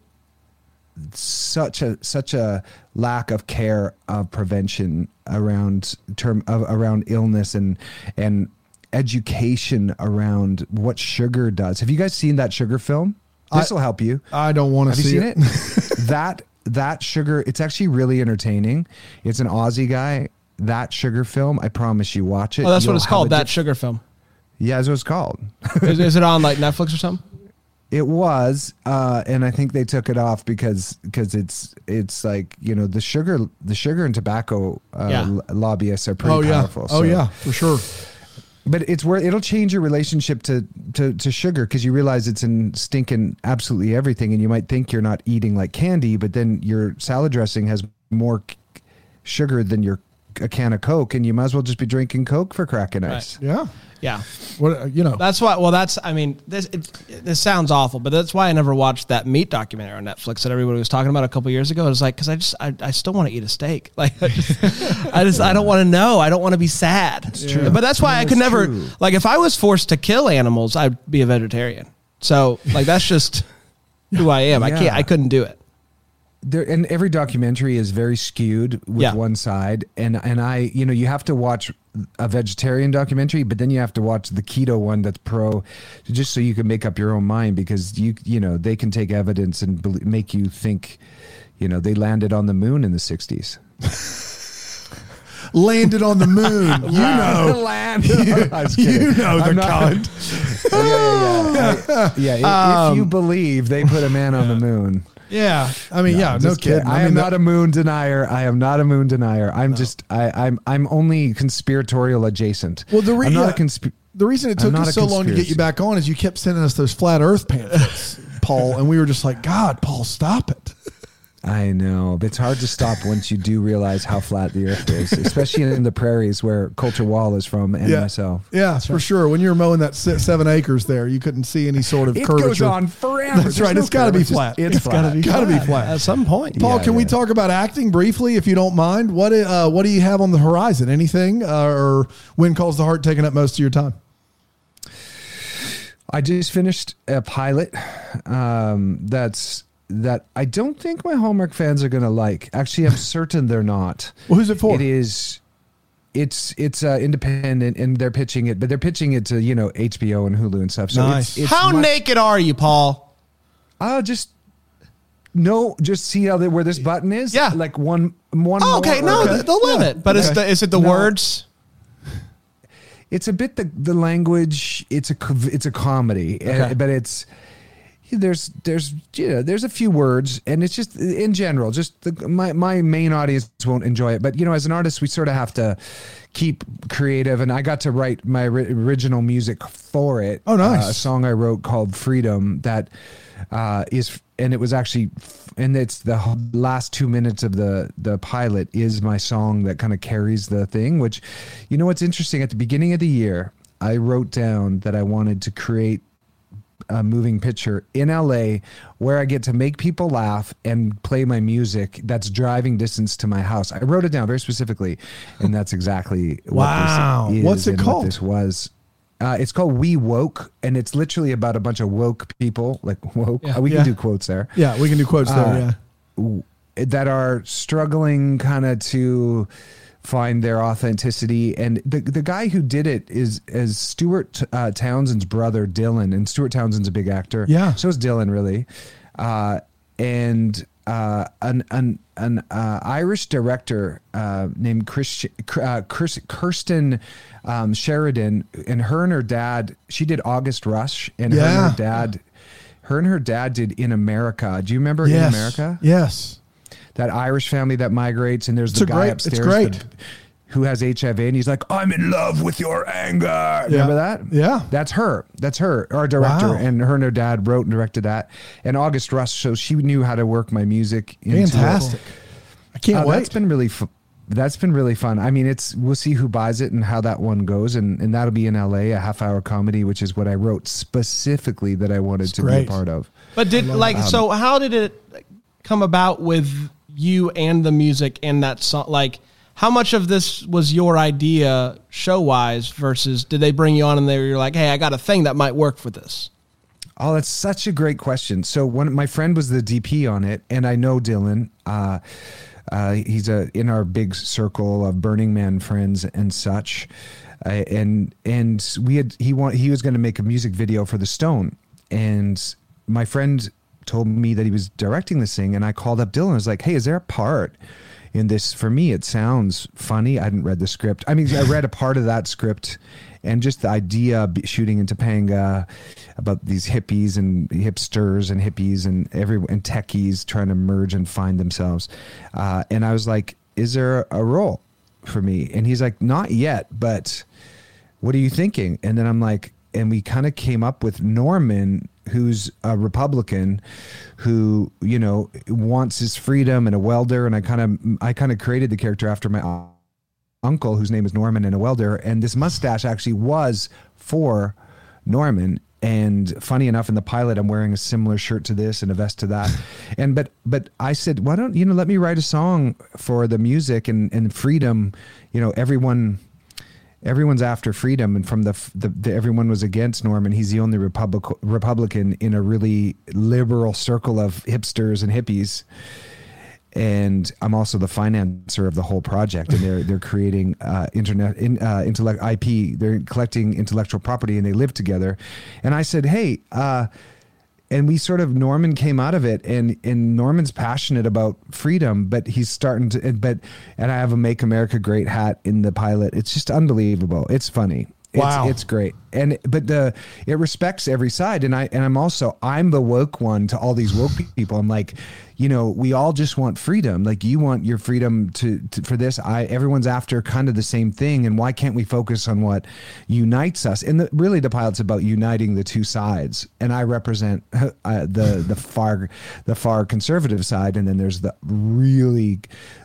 such a such a lack of care of prevention around term of, around illness and and education around what sugar does. Have you guys seen that sugar film? This will help you. I don't want to see seen it. it? that that sugar, it's actually really entertaining. It's an Aussie guy. That sugar film, I promise you, watch it. Oh, that's what it's called. That diff- sugar film. yeah, that's what it's called. Is, is it on like Netflix or something? It was, uh, and I think they took it off because because it's it's like you know the sugar the sugar and tobacco uh, Yeah. l- lobbyists are pretty Oh yeah. powerful. Oh so- yeah, for sure. But it's where it'll change your relationship to to, to sugar because you realize it's in stinking absolutely everything, and you might think you're not eating like candy, but then your salad dressing has more sugar than your a can of Coke, and you might as well just be drinking Coke for cracking ice. Yeah. Yeah. What uh, you know? That's why. Well, that's. I mean, this it, this sounds awful, but that's why I never watched that meat documentary on Netflix that everybody was talking about a couple years ago. It was like because I just I, I still want to eat a steak. Like I just I, just, I don't want to know. I don't want to be sad. It's true. But that's why I could never true. like if I was forced to kill animals, I'd be a vegetarian. So like that's just who I am. I can't. I couldn't do it. There and every documentary is very skewed with Yeah. one side and and i you know you have to watch a vegetarian documentary but then you have to watch the keto one that's pro just so you can make up your own mind because you you know they can take evidence and bel- make you think you know they landed on the moon in the 60s Landed on the moon. You know. The land You know the I'm not- kind. yeah yeah yeah, I- yeah i- if, you Um, believe they put a man on the moon Yeah. I mean, yeah, no Just kidding. I, mean, am not a moon denier. I am not a moon denier. I'm just I, I'm I'm only conspiratorial adjacent. Well, the re- I'm not yeah. a consp- The reason it took not us a so long to get you back on is you kept sending us those flat Earth pamphlets, Paul, and we were just like, God, Paul, stop it. I know. It's hard to stop once you do realize how flat the earth is, especially in the prairies where Colter Wall is from and yeah, myself. Yeah, for sure. When you're mowing that se- seven acres there, you couldn't see any sort of It curvature. goes on forever. That's There's right. no It's got to be flat. It's, It's flat. gotta be Gotta be flat flat. at some point. Paul, Yeah, can we talk about acting briefly, if you don't mind? What uh, What do you have on the horizon? Anything, uh, or when calls the heart taking up most of your time? I just finished a pilot um, that's that I don't think my Hallmark fans are going to like. Actually, I'm certain they're not. Well, who's it for? It is. It's it's uh, independent, and they're pitching it, but they're pitching it to you know HBO and Hulu and stuff. So Nice. it's, it's How much- naked are you, Paul? Uh, just no, just see how they, where this button is. Yeah. like one one. Oh, okay, no, okay. they'll love Yeah. it. But is the is it the No. words? it's a bit the the language. It's a it's a comedy, Okay. uh, but it's there's there's you know there's a few words, and it's just in general, just the, my my main audience won't enjoy it. But you know, as an artist, we sort of have to keep creative, and I got to write my ri- original music for it. Oh, nice. Uh, a song I wrote called Freedom that uh, is, and it was actually, and it's the last two minutes of the the pilot is my song that kind of carries the thing. Which, you know, what's interesting at the beginning of the year, I wrote down that I wanted to create a moving picture in LA where I get to make people laugh and play my music that's driving distance to my house. I wrote it down very specifically, and that's exactly what Wow. this is What's it and what called? this was. Uh, it's called We Woke, and it's literally about a bunch of woke people, like woke. Yeah. uh, we Yeah. can do quotes there Yeah, we can do quotes there. Uh, Yeah. that are struggling kind of to find their authenticity and the the guy who did it is is Stuart uh, Townsend's brother Dylan and Stuart Townsend's a big actor Yeah. so is Dylan really uh, and uh, an an an uh, Irish director uh, named Chris, uh, Kirsten um, Sheridan and her and her dad she did August Rush and her and her dad her and her dad did In America. Do you remember In America? Yes. That Irish family that migrates, and there's It's the guy great- it's upstairs great. that- who has HIV, and he's like, "I'm in love with your anger." Remember that? Yeah. That's her. That's her, our director, Wow. and her and her dad wrote and directed that. And August Rush, so she knew how to work my music. into it. Fantastic. I can't Uh, wait. That's been really fu- that's been really fun. I mean, it's we'll see who buys it and how that one goes, and and that'll be in LA, a half hour comedy, which is what I wrote specifically that I wanted to be a part of. But did like so? How did it come about with you and the music and that song? Like, how much of this was your idea show wise versus did they bring you on and they were like, hey, I got a thing that might work for this? Oh, that's such a great question. So one, my friend was the DP on it, and I know Dylan. Uh, uh, he's a in our big circle of Burning Man friends and such. Uh, and and we had he want he was going to make a music video for the Stone, and my friend told me that he was directing this thing, and I called up Dylan. I was like, "Hey, is there a part?" in this? For me it sounds funny. I hadn't read the script. I mean i read a part of that script and just the idea of shooting in Topanga about these hippies and hipsters and hippies and every and techies trying to merge and find themselves. Uh, and i was like is there a role for me? And he's like not yet but what are you thinking? And then i'm like and we kind of came up with norman who's a republican who you know wants his freedom and a welder. And i kind of i kind of created the character after my uncle whose name is norman and a welder. And this mustache actually was for norman. And funny enough in the pilot i'm wearing a similar shirt to this and a vest to that. And but but i said why don't you know let me write a song for the music and and freedom you know everyone everyone's after freedom and from the, the, the everyone was against norman he's the only republic, republican in a really liberal circle of hipsters and hippies. And i'm also the financer of the whole project and they're they're creating uh, internet in, uh, intellect ip they're collecting intellectual property and they live together. And i said hey uh, and we sort of Norman came out of it and and Norman's passionate about freedom but he's starting to but and I have a make America great hat in the pilot. It's just unbelievable. It's funny. It's, Wow. it's great. And but the it respects every side, and I and I'm also I'm the woke one to all these woke people. I'm like, you know, we all just want freedom. Like you want your freedom to, to, for this. I everyone's after kind of the same thing, and why can't we focus on what unites us? And the, really, the pilot's about uniting the two sides. And I represent uh, the the far the far conservative side, and then there's the really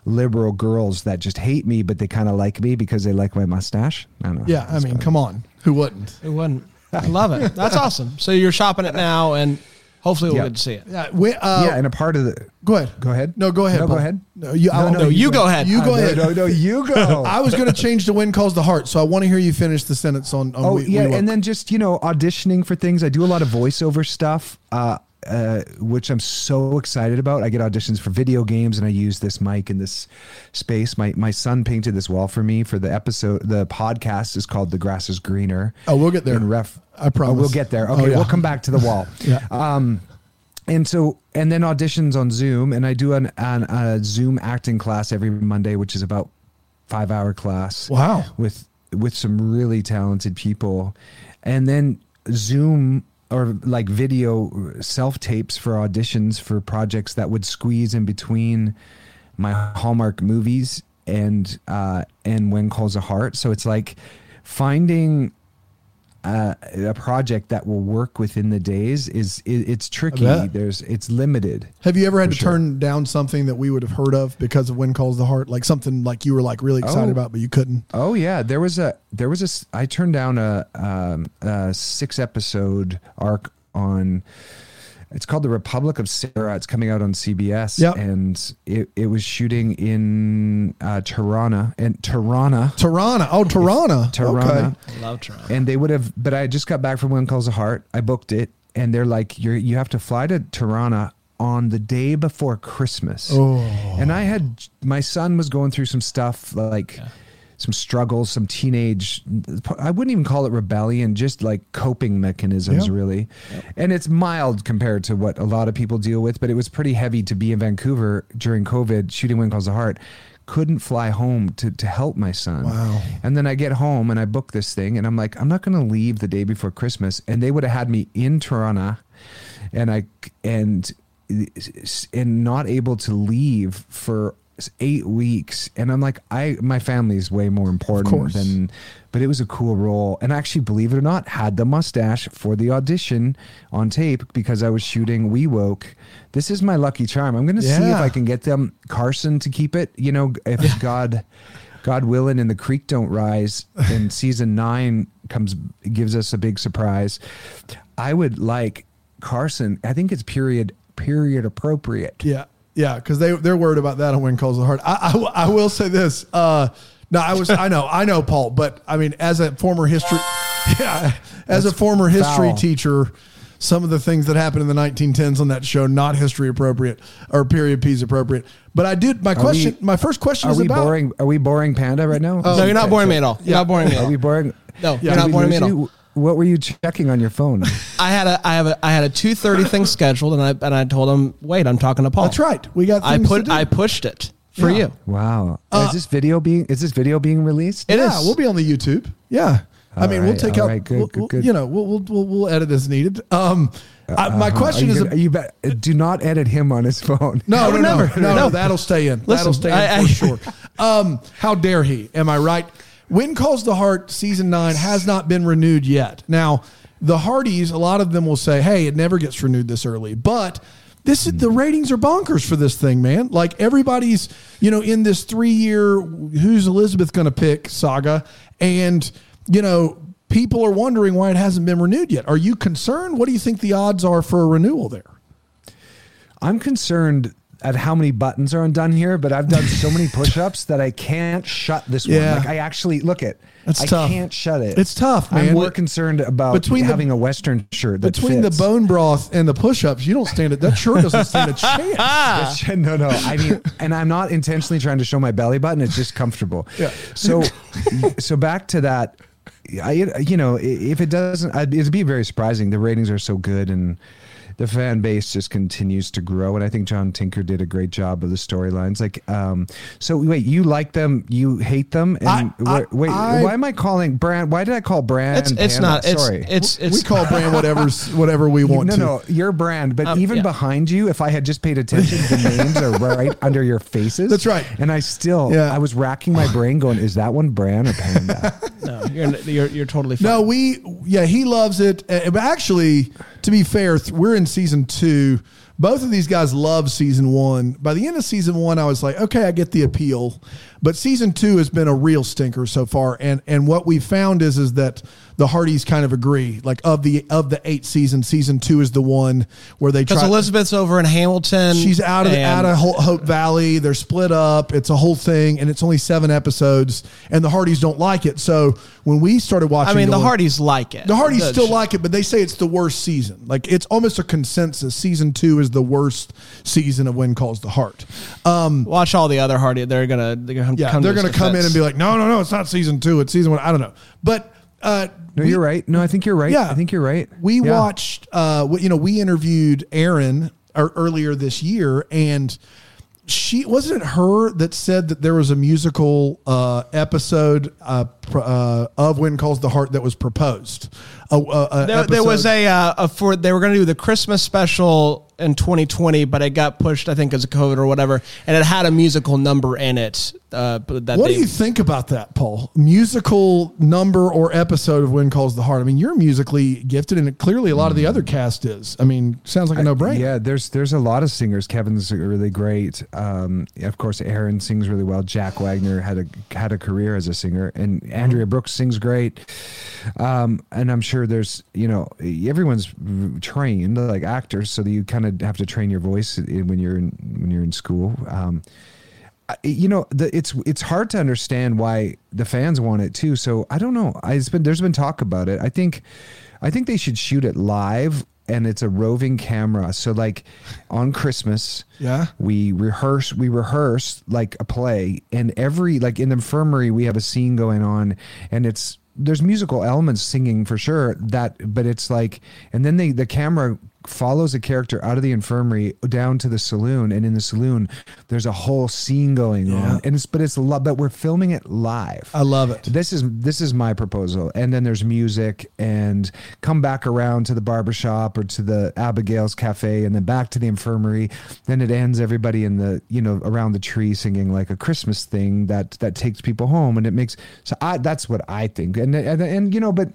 liberal girls that just hate me, but they kind of like me because they like my mustache. I don't know. Yeah, I mean, come on, who wouldn't? It wouldn't. I love it. That's awesome. So you're shopping it now, and hopefully we'll Yeah. get to see it. Yeah, we, uh, yeah, and a part of the Go ahead. Go ahead. No, go ahead. No, go ahead. No, you, No, I'll- no, No, you go ahead. You go Uh, ahead. No, no, no, you go. I was going to change the "When Calls the Heart," so I want to hear you finish the sentence on. on Oh we, yeah, We and then just you know auditioning for things. I do a lot of voiceover stuff, uh, uh, which I'm so excited about. I get auditions for video games, and I use this mic in this space. My my son painted this wall for me for the episode. The podcast is called "The Grass Is Greener." Oh, we'll get there. In ref, I promise. Oh, we'll get there. Oh, Okay, yeah. we'll come back to the wall. Yeah. Um, and so and then auditions on Zoom, and I do an, an a Zoom acting class every Monday, which is about five hour class Wow. with with some really talented people and then zoom or like video self tapes for auditions for projects that would squeeze in between my hallmark movies and uh and when calls a heart. So it's like finding uh, a project that will work within the days is it, it's tricky there's it's limited Have you ever had to sure. turn down something that we would have heard of because of "When Calls the Heart"? Like something like you were like really excited Oh. about, but you couldn't. Oh yeah, there was a there was a I turned down a, um, a six episode arc on. It's called the Republic of Sarah. It's coming out on CBS, Yep. and it, it was shooting in uh, Tirana and Tirana, Tirana. Oh, Tirana. Tirana, Okay. Love Toronto. and they would have. But I just got back from When Calls a Heart. I booked it, and they're like, "You you have to fly to Tirana on the day before Christmas." Oh. And I had my son was going through some stuff like some struggles, some teenage. I wouldn't even call it rebellion, just like coping mechanisms, Yeah. really. And it's mild compared to what a lot of people deal with, but it was pretty heavy to be in Vancouver during COVID, shooting When Calls the Heart. Couldn't fly home to to help my son. Wow. And then I get home and I book this thing, and I'm like, I'm not going to leave the day before Christmas. And they would have had me in Toronto, and I and and not able to leave for eight weeks. And I'm like, I my family is way more important than. But it was a cool role, and actually, believe it or not, had the mustache for the audition on tape because I was shooting We Woke. This is my lucky charm. I'm going to see if I can get them Carson to keep it. You know, if God. God willing, and the creek don't rise, and season nine comes gives us a big surprise. I would like Carson. I think it's period period appropriate. Yeah, yeah, because they they're worried about that on "When Calls the Heart." I I will say this. Uh, no, I was I know I know Paul, but I mean, as a former history, yeah, as a former history foul. teacher, some of the things that happened in the 1910s on that show not history appropriate or period piece appropriate. But I did my question. my first question Are is we about boring? Are we boring Panda right now? no, you're not boring me at all. You're not boring me at Are all. we boring? No, Yeah. you're not boring me at all. you? What were you checking on your phone? I had a I have a I had a two thirty thing scheduled, and I and I told him, wait, I'm talking to Paul. That's right. We got I put to do. I pushed it for Yeah. you. Wow. is this video being is this video being released? It yeah, is. we'll be on the YouTube. Yeah. I All mean, we'll right, take all out, right, good, we'll- good, we'll- good. you know, we'll, we'll, we'll, we'll edit as needed. Um, I, my Uh-huh. question Are is, you, gonna- you bet, do not edit him on his phone. No, I no, would no, no, no, No. That'll stay in. Listen, that'll stay in I- for I- sure. Um, how dare he? Am I right? When Calls the Heart season nine has not been renewed yet. Now, the Hearties, a lot of them will say, "Hey, it never gets renewed this early," but this is the ratings are bonkers for this thing, man. Like everybody's, you know, in this three year who's Elizabeth to pick saga, and you know. People are wondering why it hasn't been renewed yet. Are you concerned? What do you think the odds are for a renewal there? I'm concerned at how many buttons are undone here, but I've done so many push-ups that I can't shut this Yeah. one. Like I actually look at. That's I tough. can't shut it. It's tough, man. I'm more concerned about Between the- having a Western shirt between fits. the bone broth and the push-ups, you don't stand it. That shirt doesn't stand a chance. It's- no, no. I mean, and I'm not intentionally trying to show my belly button. It's just comfortable. Yeah. So, so back to that. I, you know, if it doesn't, it'd be very surprising. The ratings are so good, and the fan base just continues to grow, and I think John Tinker did a great job of the storylines. Like, um, so wait, you like them, you hate them, and I- I- wait, I- why am I calling Brand? Why did I call Brand? It's it's not. It's Sorry. it's it's we call brand whatever's whatever we want no, to. no, no. your brand. But Um, even yeah. behind you, if I had just paid attention, the names are right under your faces. That's right. And I still, Yeah. I was racking my brain, going, "Is that one brand or Panda?" no. You're you're, you're totally fine. No, we yeah, he loves it. But actually, to be fair, we're in season two. Both of these guys love season one. By the end of season one, I was like, okay, I get the appeal. But season two has been a real stinker so far. And and what we found is is that the Hearties kind of agree. Like of the of the eight seasons, season two is the one where they try. because. Elizabeth's over in Hamilton. She's out of and- out of Ho- Hope Valley. They're split up. It's a whole thing, and it's only seven episodes. And the Hearties don't like it. So when we started watching, I mean, the Hearties like it. the Hearties The- still like it, but they say it's the worst season. Like it's almost a consensus. Season two is the worst season of When Calls the Heart. Um, Watch all the other Hearty. They're gonna they're gonna yeah, come they're to come in and be like, no, no, no, it's not season two. It's season one. I don't know, but uh, No, we- you're right. No, I think you're right. Yeah. I think you're right. We Yeah. watched, uh, you know, we interviewed Erin er, earlier this year, and she wasn't it her that said that there was a musical uh, episode uh, uh, of When Calls the Heart that was proposed. A, a- a There, there was a, uh, a for they were going to do the Christmas special in 2020, but it got pushed, I think, as of COVID or whatever, and it had a musical number in it. Uh, that What they, do you think about that, Paul? Musical number or episode of When Calls the Heart? I mean, you're musically gifted, and clearly a lot of the other cast is. I mean, sounds like a no brainer. Yeah, there's there's a lot of singers. Kevin's really great. Um, of course, Erin sings really well. Jack Wagner had a had a career as a singer, and Andrea Brooks sings great. Um, and I'm sure there's you know everyone's trained like actors, so that you kind of have to train your voice when you're in when you're in school. Um, you know the, it's it's hard to understand why the fans want it too so i don't know I, it's been there's been talk about it i think i think they should shoot it live and it's a roving camera so like on christmas Yeah. we rehearse we rehearse like a play and every like in the infirmary we have a scene going on and it's there's musical elements singing for sure that but it's like and then they the camera follows a character out of the infirmary down to the saloon and in the saloon there's a whole scene going Yeah. on and it's but it's lo- but we're filming it live I love it. this is this is my proposal and then there's music and come back around to the barbershop or to the abigail's cafe and then back to the infirmary then it ends everybody in the you know around the tree singing like a christmas thing that that takes people home and it makes so i that's what i think and and, and you know but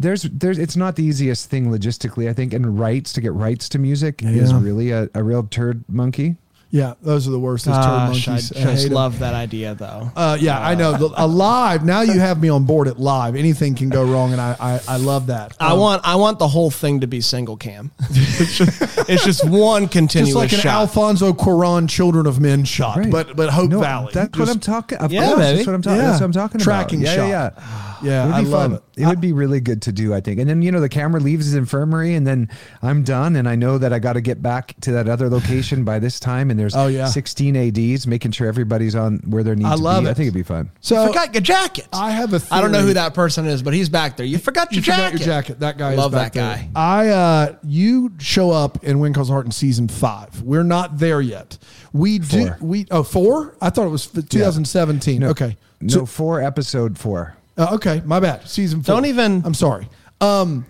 there's there's it's not the easiest thing logistically i think and rights to get rights to music is really a, a real turd monkey Yeah, those are the worst. Those turd Gosh, I just hate 'em. love that idea though. Uh, yeah, I know. The, a live. Now you have me on board at live. Anything can go wrong, and I I, I love that. I Um, want I want the whole thing to be single cam. it's, just, it's just one continuous just like an shot. Alfonso Cuarón Children of Men shot, Right. but but Hope no, Valley. that's what i'm talking of Yeah, course, that's what i'm talking Yeah. that's what i'm talking Tracking about shot. yeah yeah yeah Yeah, it would I be love fun. it. It would be really good to do, I think. And then, you know, the camera leaves his infirmary and then I'm done and I know that I got to get back to that other location by this time and there's Oh, yeah. 16 ADs making sure everybody's on where they need I to love be. it. I think it'd be fun. So I forgot your jacket. I have a. I don't know who that person is, but he's back there. You forgot your You forgot jacket. your jacket. That guy. Love is back that guy. there. I. Uh, you show up in When Calls Heart in season five. We're not there yet. We do. We oh four. I thought it was 2017. No, Okay. No, So- for episode four. Uh, okay, my bad. Season four. Don't even- I'm sorry. Um,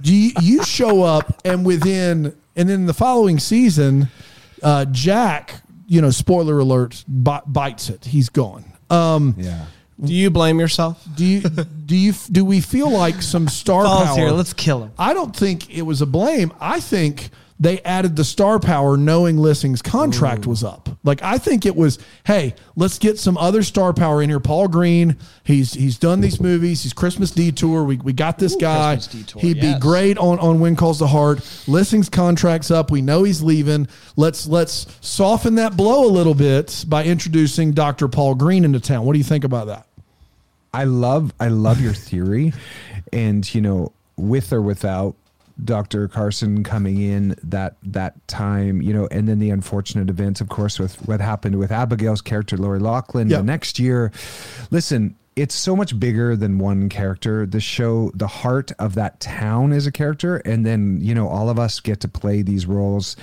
do you, you show up and within and then the following season, uh, Jack, you know, spoiler alert, bi- bites it. He's gone. Um, Yeah. Do you blame yourself? do you do you do we feel like some star Falls power? here. Let's kill him. I don't think it was a blame. I think they added the star power knowing Lissing's contract was up. Like I think it was, hey, let's get some other star power in here. Paul Greene, he's he's done these movies. He's Christmas Detour. We, we got this guy. Detour, He'd yes. be great on on When Calls the Heart. Lissing's contract's up. We know he's leaving. Let's let's soften that blow a little bit by introducing Dr. Paul Greene into town. What do you think about that? I love I love your theory, and you know, with or without Dr. Carson coming in that that time, you know, and then the unfortunate events, of course, with what happened with Abigail's character Lori Loughlin Yeah. the next year. Listen, it's so much bigger than one character. The show, the heart of that town is a character, and then you know all of us get to play these roles.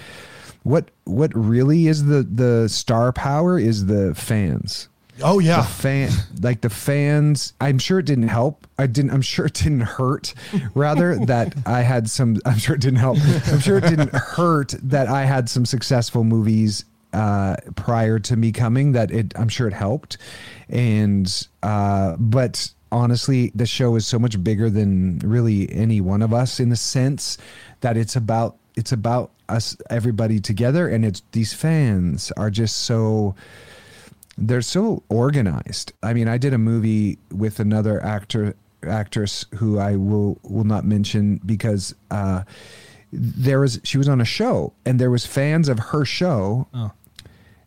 What what really is the the star power is the fans. Oh yeah, The fan like the fans. I'm sure it didn't help. I didn't. I'm sure it didn't hurt. Rather that I had some. I'm sure it didn't help. I'm sure it didn't hurt that I had some successful movies uh, prior to me coming. That it. I'm sure it helped. And uh, but honestly, the show is so much bigger than really any one of us in the sense that it's about it's about us everybody together and it's these fans are just so they're so organized. I mean, I did a movie with another actor actress who I will will not mention because uh, there was she was on a show and there was fans of her show.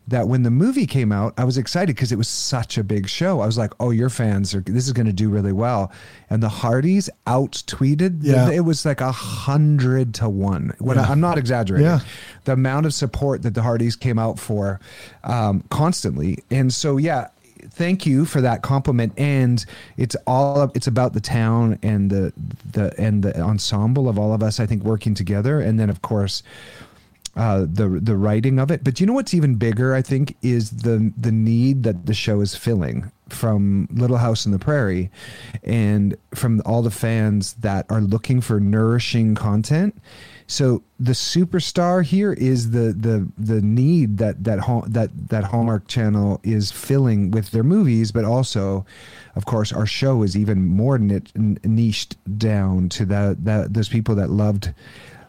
That when the movie came out, I was excited because it was such a big show. I was like, "Oh, your fans are this is going to do really well." And the Hearties out tweeted. Yeah. it was like a hundred to one. When I, I'm not exaggerating Yeah. the amount of support that the Hearties came out for um, constantly. And so, yeah, thank you for that compliment. And it's all it's about the town and the the and the ensemble of all of us. I think working together, and then of course. Uh, the the writing of it, but you know what's even bigger? I think is the the need that the show is filling from Little House on the Prairie, and from all the fans that are looking for nourishing content. So the superstar here is the the the need that that that that Hallmark Channel is filling with their movies, but also, of course, our show is even more niched down to that that those people that loved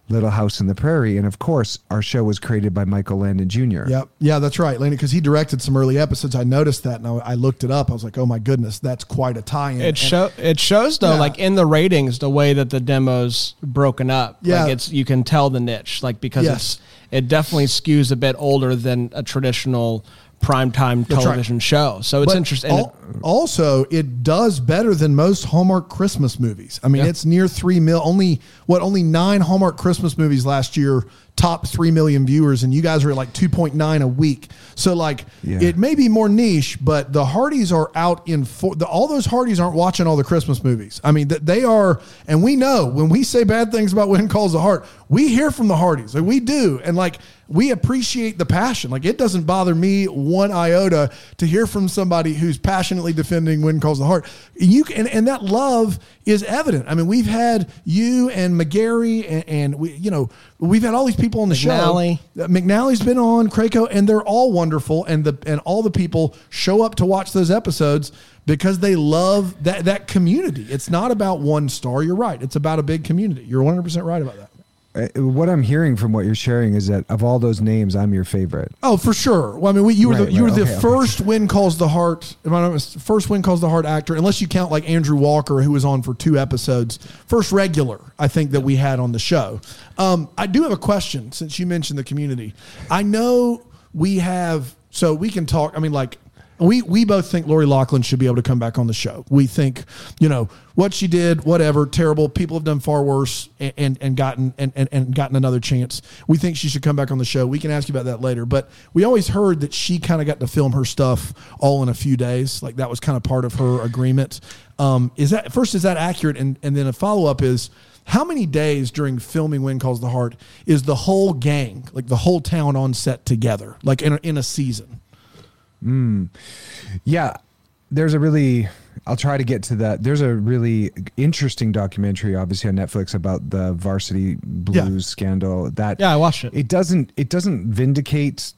Little House in the Prairie, and of course, our show was created by Michael Landon Jr. Yep. Yeah, that's right, Landon, because he directed some early episodes. I noticed that and I, I looked it up. I was like, oh my goodness, that's quite a tie in. It show it shows though, Yeah. like in the ratings, the way that the demo's broken up. Yeah. like it's you can tell the niche, like because Yes. it's it definitely skews a bit older than a traditional primetime right. television show. So it's But interesting. al- also, it does better than most Hallmark Christmas movies. I mean, Yeah. it's near three mil. Only what? Only nine Hallmark Christmas movies last year top three million viewers, and you guys are at like two point nine a week. So like, Yeah. it may be more niche, but the Hearties are out in for the, all those Hearties aren't watching all the Christmas movies. I mean, that they are, and we know when we say bad things about When Calls the Heart, we hear from the Hearties, like we do, and like we appreciate the passion. Like it doesn't bother me one iota to hear from somebody who's passionately defending When Calls the Heart. You can, and, and that love is evident. I mean, we've had you and McGarry and, and we, you know, we've had all these people on the McNally. show. Uh, McNally's been on Krakow, and they're all wonderful. And the and all the people show up to watch those episodes because they love that that community. It's not about one star. You're right. It's about a big community. You're 100 percent right about that. Uh, What I'm hearing from what you're sharing is that of all those names, I'm your favorite. Oh, for sure. Well, I mean, we, you were Right, the you right. were the Okay, okay. first When Calls the Heart. If I'm not First When Calls the Heart actor, unless you count like Andrew Walker, who was on for two episodes. First regular, I think that we had on the show. Um, I do have a question since you mentioned the community. I know we have, so we can talk. I mean, like. We, we both think Lori Loughlin should be able to come back on the show. We think, you know, what she did, whatever, terrible. People have done far worse and, and, and gotten and, and, and gotten another chance. We think she should come back on the show. We can ask you about that later. But we always heard that she kind of got to film her stuff all in a few days. Like that was kind of part of her agreement. Um, is that first? Is that accurate? And and then a follow up is how many days during filming When Calls the Heart is the whole gang, like the whole town, on set together, like in a, in a season? Mm. Yeah, there's a really. I'll try to get to that. There's a really interesting documentary, obviously on Netflix, about the varsity blues scandal. That Yeah, I watched it. It doesn't. It doesn't vindicate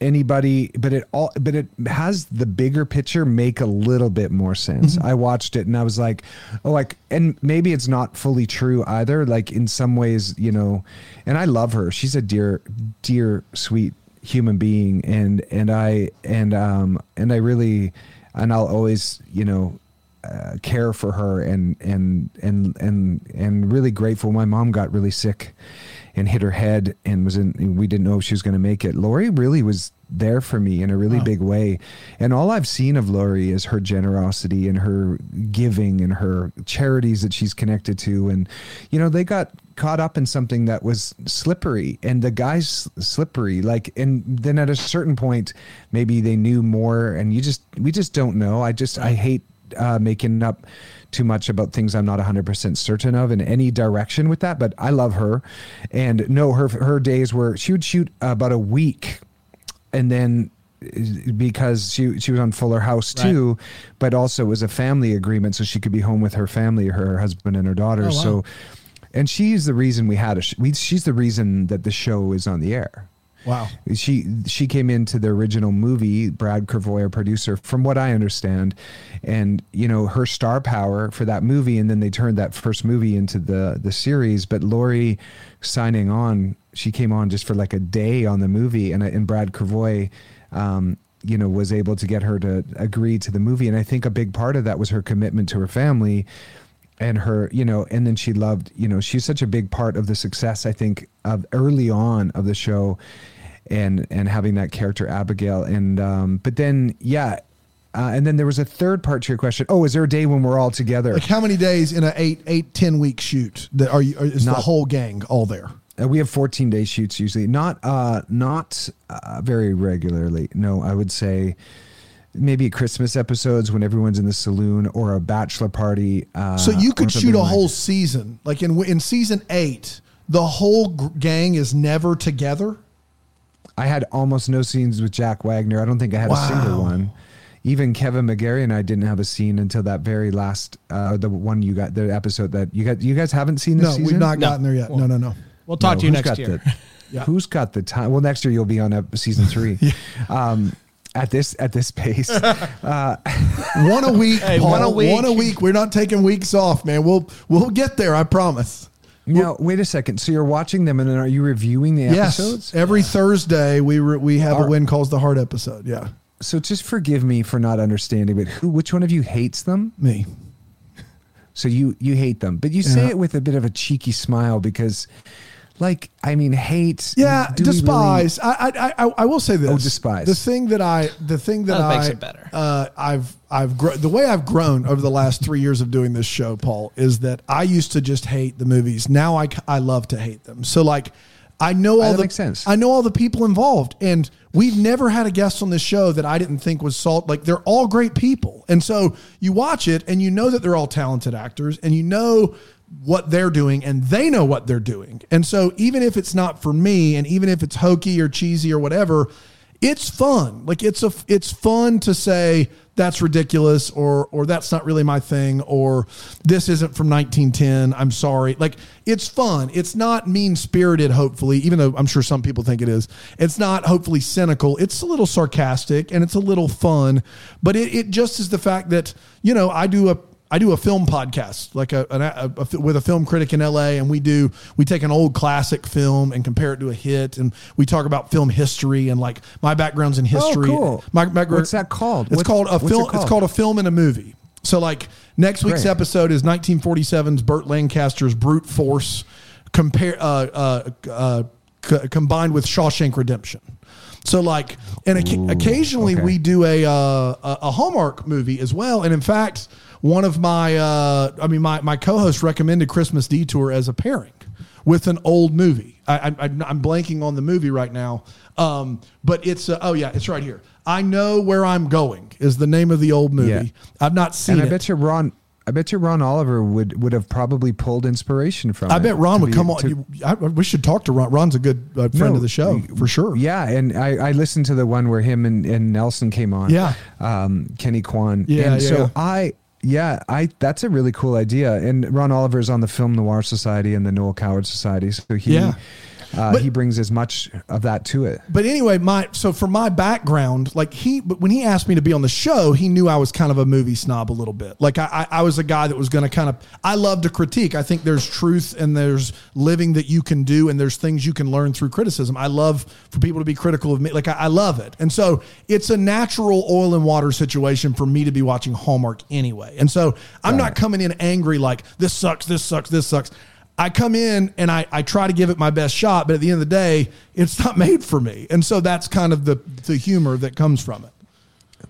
anybody, but it all. But it has the bigger picture make a little bit more sense. Mm-hmm. I watched it and I was like, oh, like, and maybe it's not fully true either. Like in some ways, you know, and I love her. She's a dear, dear, sweet human being and and I and um and I really and I'll always you know uh, care for her and and and and and really grateful. My mom got really sick and hit her head and was in we didn't know if she was going to make it. Lori really was there for me in a really big way. And all I've seen of Lori is her generosity and her giving and her charities that she's connected to. And you know they got caught up in something that was slippery and the guy's slippery. Like and then at a certain point maybe they knew more and you just we just don't know. I just i hate uh, making up too much about things I'm not 100% certain of in any direction with that, but I love her. And no, her her days were she would shoot about a week and then because she she was on Fuller House too, right. but also it was a family agreement so she could be home with her family, her husband and her daughter. Oh, wow. So and she's the reason we had a sh- we, she's the reason that the show is on the air. Wow. She she came into the original movie, Brad Krevoy, producer, from what I understand, and you know her star power for that movie, and then they turned that first movie into the the series. But Lori signing on, she came on just for like a day on the movie, and and Brad Krevoy. Um, you know, was able to get her to agree to the movie, and I think a big part of that was her commitment to her family and her you know and then she loved you know she's such a big part of the success i think of early on of the show and and having that character Abigail and um, but then yeah. Uh, and then there was a third part to your question. Oh, is there a day when we're all together? Like how many days in a eight, eight, ten week shoot that are you? Is Not, the whole gang all there? Uh, we have 14 day shoots usually. Not uh, not uh, very regularly. No, I would say maybe Christmas episodes when everyone's in the saloon or a bachelor party. Uh, so you could shoot a like whole season, like in in season eight, the whole gang is never together. I had almost no scenes with Jack Wagner. I don't think I had wow. a single one. Even Kevin McGarry and I didn't have a scene until that very last, uh, the one you got, the episode that you got. You guys haven't seen this no, season? we've not gotten there yet. Well, no, no, no. We'll talk no, to you next year. The, yeah. Who's got the time? Well, next year you'll be on a, season three. yeah. um, at this at this pace. Uh, one a week, hey, Paul, one a week. One a week. We're not taking weeks off, man. We'll we'll get there. I promise. Now, wait a second. So you're watching them, and then are you reviewing the yes. episodes? Every Thursday, we re- we have Our, a When Calls the Heart episode. Yeah. So just forgive me for not understanding, but who? Which one of you hates them? Me. So you you hate them, but you say yeah. it with a bit of a cheeky smile because like I mean, hate. Yeah, despise. Really... I, I I I will say this. Oh, despise. The thing that I the thing that, that I makes it better. Uh, I've I've gro- the way I've grown over the last three years of doing this show, Paul, is that I used to just hate the movies. Now I I love to hate them. So like. I know all that the makes sense. I know all the people involved, and we've never had a guest on this show that I didn't think was salt. Like they're all great people, and so you watch it and you know that they're all talented actors, and you know what they're doing and they know what they're doing. And so even if it's not for me and even if it's hokey or cheesy or whatever, it's fun. Like it's a it's fun to say that's ridiculous or or that's not really my thing or this isn't from 1910. I'm sorry. Like it's fun. It's not mean-spirited hopefully, even though I'm sure some people think it is. It's not hopefully cynical. It's a little sarcastic and it's a little fun, but it, it just is the fact that, you know, I do a I do a film podcast, like a, a, a, with a film critic in LA, and we do we take an old classic film and compare it to a hit, and we talk about film history and like my background's in history. Oh, cool. My, my, what's that called? It's called a film. It called? It's called a film and a movie. So like next week's Great. episode is 1947's Burt Lancaster's Brute Force, compare uh, uh, uh, c- combined with Shawshank Redemption. So like, and Ooh, occasionally okay. we do a, uh, a Hallmark movie as well, and in fact one of my, uh, I mean, my, my co-host recommended Christmas Detour as a pairing with an old movie. I, I, am blanking on the movie right now, um, but it's uh, oh yeah, it's right here. I know where I'm going is the name of the old movie. Yeah. I've not seen and I it. bet you Ron. I bet you Ron Oliver would would have probably pulled inspiration from. I bet Ron would be, come on. To, I, we should talk to Ron. Ron's a good uh, friend no, of the show for sure. Yeah, and I, I listened to the one where him and, and Nelson came on. Yeah, um, Kenny Kwan. Yeah, and yeah. So I yeah, I that's a really cool idea. And Ron Oliver's on the Film Noir Society and the Noel Coward Society, so he yeah. Uh, but, he brings as much of that to it. But anyway, my so for my background, like he, but when he asked me to be on the show, he knew I was kind of a movie snob a little bit. Like I, I was a guy that was going to kind of. I love to critique. I think there's truth and there's living that you can do and there's things you can learn through criticism. I love for people to be critical of me. Like I, I love it, and so it's a natural oil and water situation for me to be watching Hallmark anyway. And so I'm right. not coming in angry like this sucks, this sucks, this sucks. I come in and I, I try to give it my best shot, but at the end of the day, it's not made for me. And so that's kind of the, the humor that comes from it.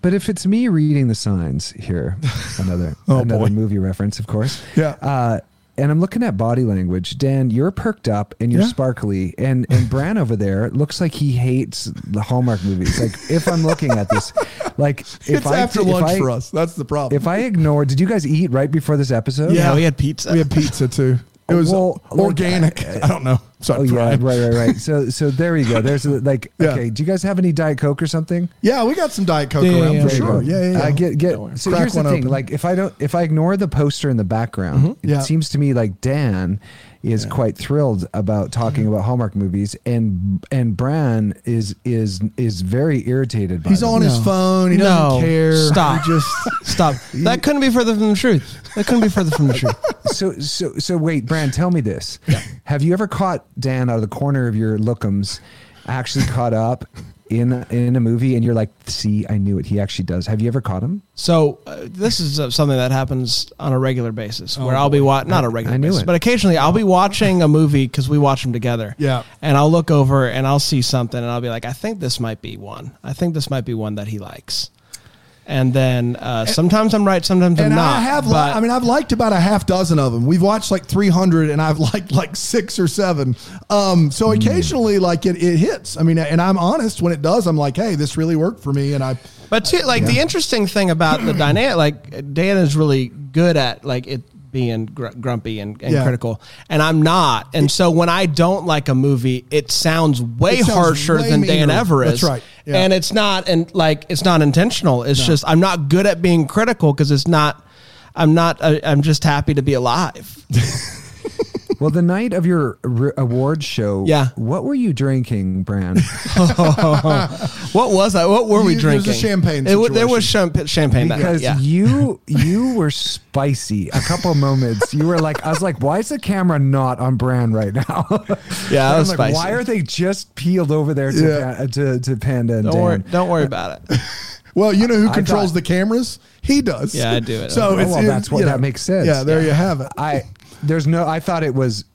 But if it's me reading the signs here, another oh, another boy. movie reference, of course. Yeah. Uh, and I'm looking at body language. Dan, you're perked up and you're yeah. sparkly, and and Bran over there looks like he hates the Hallmark movies. Like if I'm looking at this, Like if it's I after if lunch I- for us. That's the problem. If I ignore, did you guys eat right before this episode? Yeah, we had pizza. we had pizza too. It was Well, like, organic. I don't know. Sorry, Oh yeah, Brian. right, right, right. So, so there you go. There's a, like, Yeah. okay. Do you guys have any Diet Coke or something? Yeah, we got some Diet Coke Yeah, around yeah, for sure. Yeah, yeah, yeah. I get get. worry. So here's the one thing: open. like, if I don't, if I ignore the poster in the background, it Mm-hmm. Yeah. seems to me like Dan is quite thrilled about talking about Hallmark movies, and and Bran is is is very irritated. By He's them. on his phone. He no, doesn't care. Stop. He just Stop. That couldn't be further from the truth. That couldn't be further from the truth. So so so wait, Bran, tell me this: yeah. Have you ever caught Dan out of the corner of your lookums, actually caught up? In in a movie, and you're like, see, I knew it. He actually does. Have you ever caught him? So uh, this is uh, something that happens on a regular basis, where I'll be watching, not a regular I knew basis, it. but occasionally I'll be watching a movie because we watch them together. Yeah. and I'll look over and I'll see something, and I'll be like, I think this might be one. I think this might be one that he likes. And then uh, sometimes I'm right, sometimes I'm not. I have, li- I mean, I've liked about a half dozen of them. We've watched like 300, and I've liked like six or seven. Um, so Hmm. occasionally, like it, it hits. I mean, and I'm honest when it does. I'm like, hey, this really worked for me, and I. But too, like the interesting thing about the dynamic, like Dan is really good at like it being gr- grumpy and, and Yeah. critical, and I'm not. And so when I don't like a movie, it sounds way It sounds harsher way than Dan meaner. ever is. That's right. Yeah. And it's not, and like it's not intentional. It's just I'm not good at being critical because it's not. I'm not. I, I'm just happy to be alive. Well, the night of your r- award show, Yeah. what were you drinking, Bran? What was I? What were we You- there's a drinking? champagne It w- there was situation. champ- champagne that night. Because Yeah. you you were spicy. A couple moments, you were like, I was like, why is the camera not on Bran right now? Yeah, that I'm was like, spicy. Why are they just peeled over there to Yeah. Pa- to, to Panda and Don't Dan? worry. Don't worry about it. Well, you know who controls thought- the cameras? He does. Yeah, I do it. So Oh, it's well, it- that's what you know, that makes sense. Yeah, there you have it. I there's no. I thought it was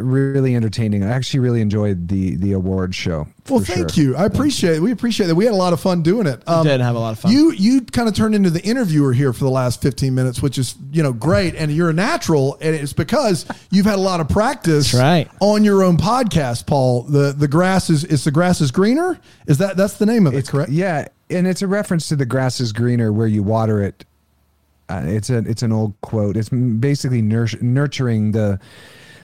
really entertaining. I actually really enjoyed the the award show. Well, thank sure. you. I appreciate it. We appreciate it. We had a lot of fun doing it. Um, did have a lot of fun. You you kind of turned into the interviewer here for the last 15 minutes, which is, you know, great. And you're a natural. And it's because you've had a lot of practice right. on your own podcast, Paul. The the grass is is the grass is greener? Is that that's the name of it, correct? Yeah, and it's a reference to the grass is greener where you water it. Uh, it's a it's an old quote. It's basically nur- nurturing the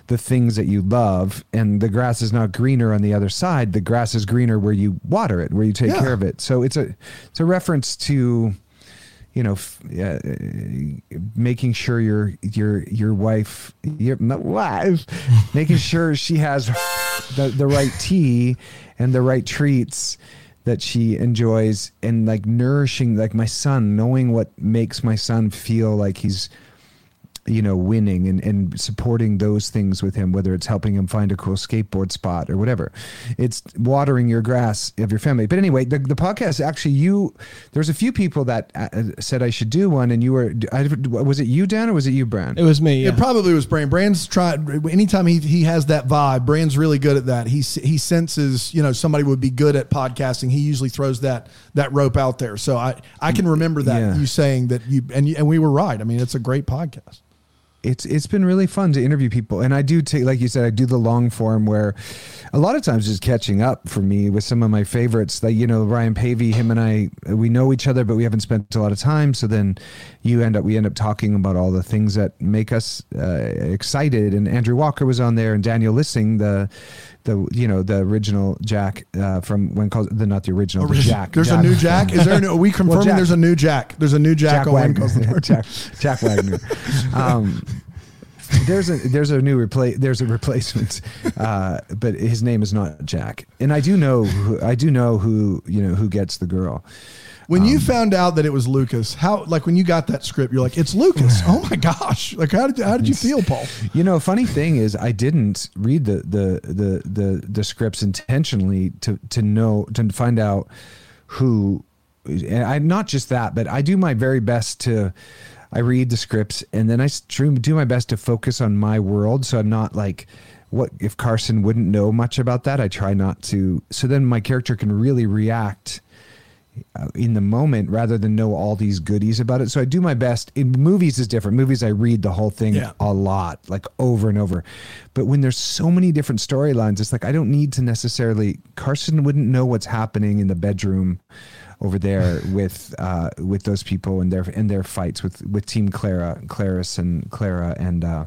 the things that you love, and the grass is not greener on the other side. The grass is greener where you water it, where you take Yeah. care of it. So it's a it's a reference to you know, f- uh, making sure your your your wife, your wife, making sure she has the the right tea and the right treats that she enjoys, and like nourishing, like my son, knowing what makes my son feel like he's you know, winning and, and supporting those things with him, whether it's helping him find a cool skateboard spot or whatever. It's watering your grass of your family. But anyway, the, the podcast actually, you, there's a few people that uh, said I should do one, and you were, I, was it you, Dan, or was it you, Brand? It was me. Yeah. It probably was Brand. Brand's tried anytime he he has that vibe. Brand's really good at that. He he senses you know somebody would be good at podcasting. He usually throws that that rope out there. So I I can remember that Yeah. you saying that you and you, and we were right. I mean, it's a great podcast. It's it's been really fun to interview people. And i do take like you said i do the long form where a lot of times just catching up for me with some of my favorites. Like you know ryan paevey him and i we know each other but we haven't spent a lot of time. So then you end up we end up talking about all the things that make us uh, excited. And andrew walker was on there and daniel lissing the the you know the original jack uh, from when calls the not the original the jack There's a new Jack. Is there? A new, are we confirming Jack- there's a new Jack? There's a new Jack, Jack Wagner. Jack, Jack Wagner. Um, there's a there's a new replace there's a replacement, uh, but his name is not Jack. And I do know who, I do know who you know who gets the girl. When Um, you found out that it was Lucas, how like when you got that script, you're like, it's Lucas. oh my gosh! Like how did how did you feel, Paul? You know, funny thing is, I didn't read the the the the, the scripts intentionally to to know to find out who. And I not just that, but I do my very best to. I read the scripts and then I do my best to focus on my world. So I'm not like, what if Carson wouldn't know much about that? I try not to. So then my character can really react in the moment rather than know all these goodies about it. So I do my best. In movies is different. Movies I read the whole thing Yeah. a lot, like over and over. But when there's so many different storylines, it's like I don't need to necessarily Carson wouldn't know what's happening in the bedroom over there with uh, with those people and their and their fights with with Team Clara, Claris and Clara and uh,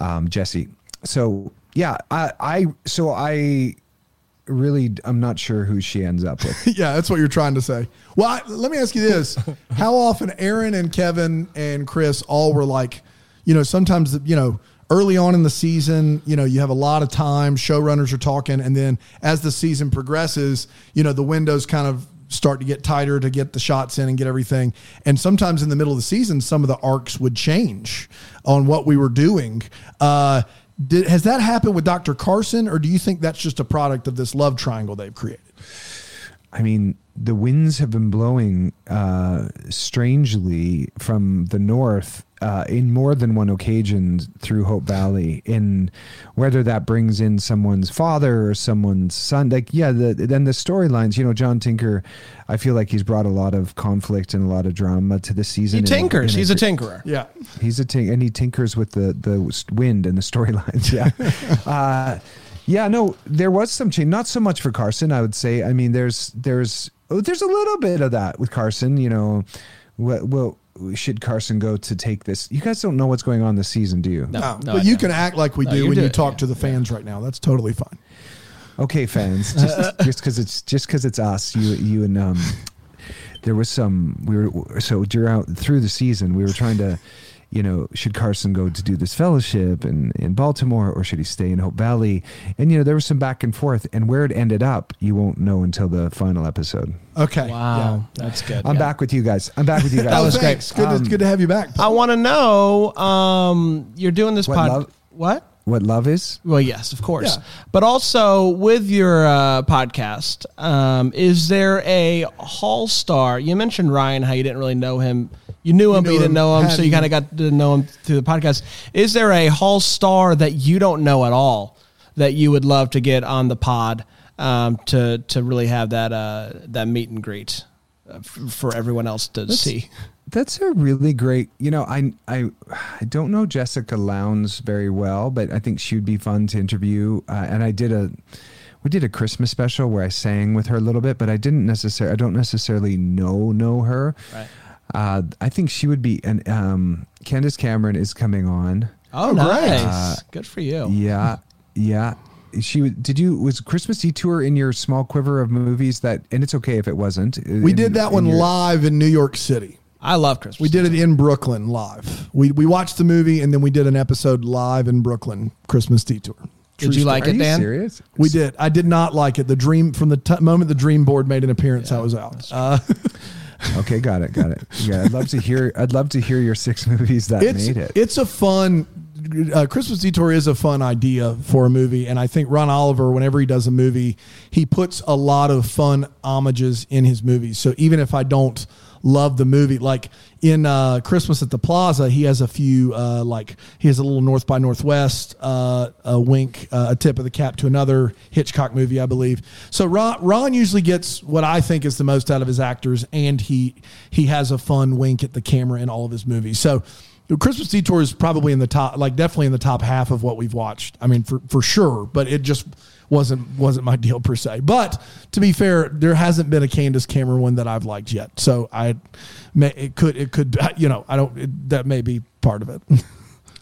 um, Jesse. So yeah, I, I so I really I'm not sure who she ends up with. yeah, that's what you're trying to say. Well, I, let me ask you this: How often Erin and Kevin and Chris all were like, you know, sometimes you know early on in the season, you know, you have a lot of time, showrunners are talking, and then as the season progresses, you know, the windows kind of start to get tighter to get the shots in and get everything. And sometimes in the middle of the season, some of the arcs would change on what we were doing. Uh, did, has that happened with Dr. Carson, or do you think that's just a product of this love triangle they've created? I mean, the winds have been blowing uh, strangely from the north uh, in more than one occasion through Hope Valley. In whether that brings in someone's father or someone's son, like yeah, the, then the storylines. You know, John Tinker, I feel like he's brought a lot of conflict and a lot of drama to the season. He in tinkers. in He's a tinkerer. Yeah. He's a tink, and he tinkers with the the wind and the storylines. Yeah, uh, yeah. No, there was some change. Not so much for Carson, I would say. I mean, there's there's oh, there's a little bit of that with Carson. You know, what well should Carson go to take this? You guys don't know what's going on this season, do you? No, No, no, but I you don't. can act like we No, do you when do you it, talk yeah. to the fans right now. That's totally fine. Okay, fans, just just because it's just because it's us, you you and um, there was some we were so during through the season we were trying to, you know, should Carson go to do this fellowship in in Baltimore or should he stay in Hope Valley? And you know there was some back and forth, and where it ended up, you won't know until the final episode. Okay. Wow, that's good. I'm Yeah. back with you guys. I'm back with you guys. That was thanks. Good, Um, to, good to have you back. I want to know. Um, you're doing this What, pod. love? What? What love is? Well, yes, of course. Yeah. But also with your uh, podcast, um, is there a Hall star? You mentioned Ryan, how you didn't really know him. You knew him, but knew you didn't know him, so you kind of got to know him through the podcast. Is there a Hall star that you don't know at all that you would love to get on the pod um, to to really have that uh, that meet and greet uh, f- for everyone else to see? That's a really great. You know, I I I don't know Jessica Lowndes very well, but I think she would be fun to interview. Uh, and I did a we did a Christmas special where I sang with her a little bit, but I didn't necessarily I don't necessarily know know her. Right. Uh, I think she would be. And um, Candace Cameron is coming on. Oh, great. nice. Uh, Good for you. Yeah, yeah. She did you was Christmas Detour in your small quiver of movies that, and it's okay if it wasn't. we in- did that one your- live in New York City. I love Christmas. We did it in Brooklyn live. We we watched the movie and then we did an episode live in Brooklyn, Christmas Detour. Did True you like Are it, you Dan? serious? We did. I did not like it. The dream from the t- moment the dream board made an appearance, I was out. Uh, Okay, got it, got it. Yeah, I'd love to hear. I'd love to hear your six movies that it's made it. it's a fun. Uh, Christmas Detour is a fun idea for a movie, and I think Ron Oliver, whenever he does a movie, he puts a lot of fun homages in his movies. So even if I don't love the movie, like in uh, Christmas at the Plaza, he has a few uh, like he has a little North by Northwest, uh, a wink, uh, a tip of the cap to another Hitchcock movie, I believe. So Ron, Ron usually gets what I think is the most out of his actors, and he he has a fun wink at the camera in all of his movies. So. Christmas Detour is probably in the top, like definitely in the top half of what we've watched. I mean, for for sure, but it just wasn't wasn't my deal per se. But to be fair, there hasn't been a Candace Cameron one that I've liked yet. So I, it could it could you know I don't it, that may be part of it.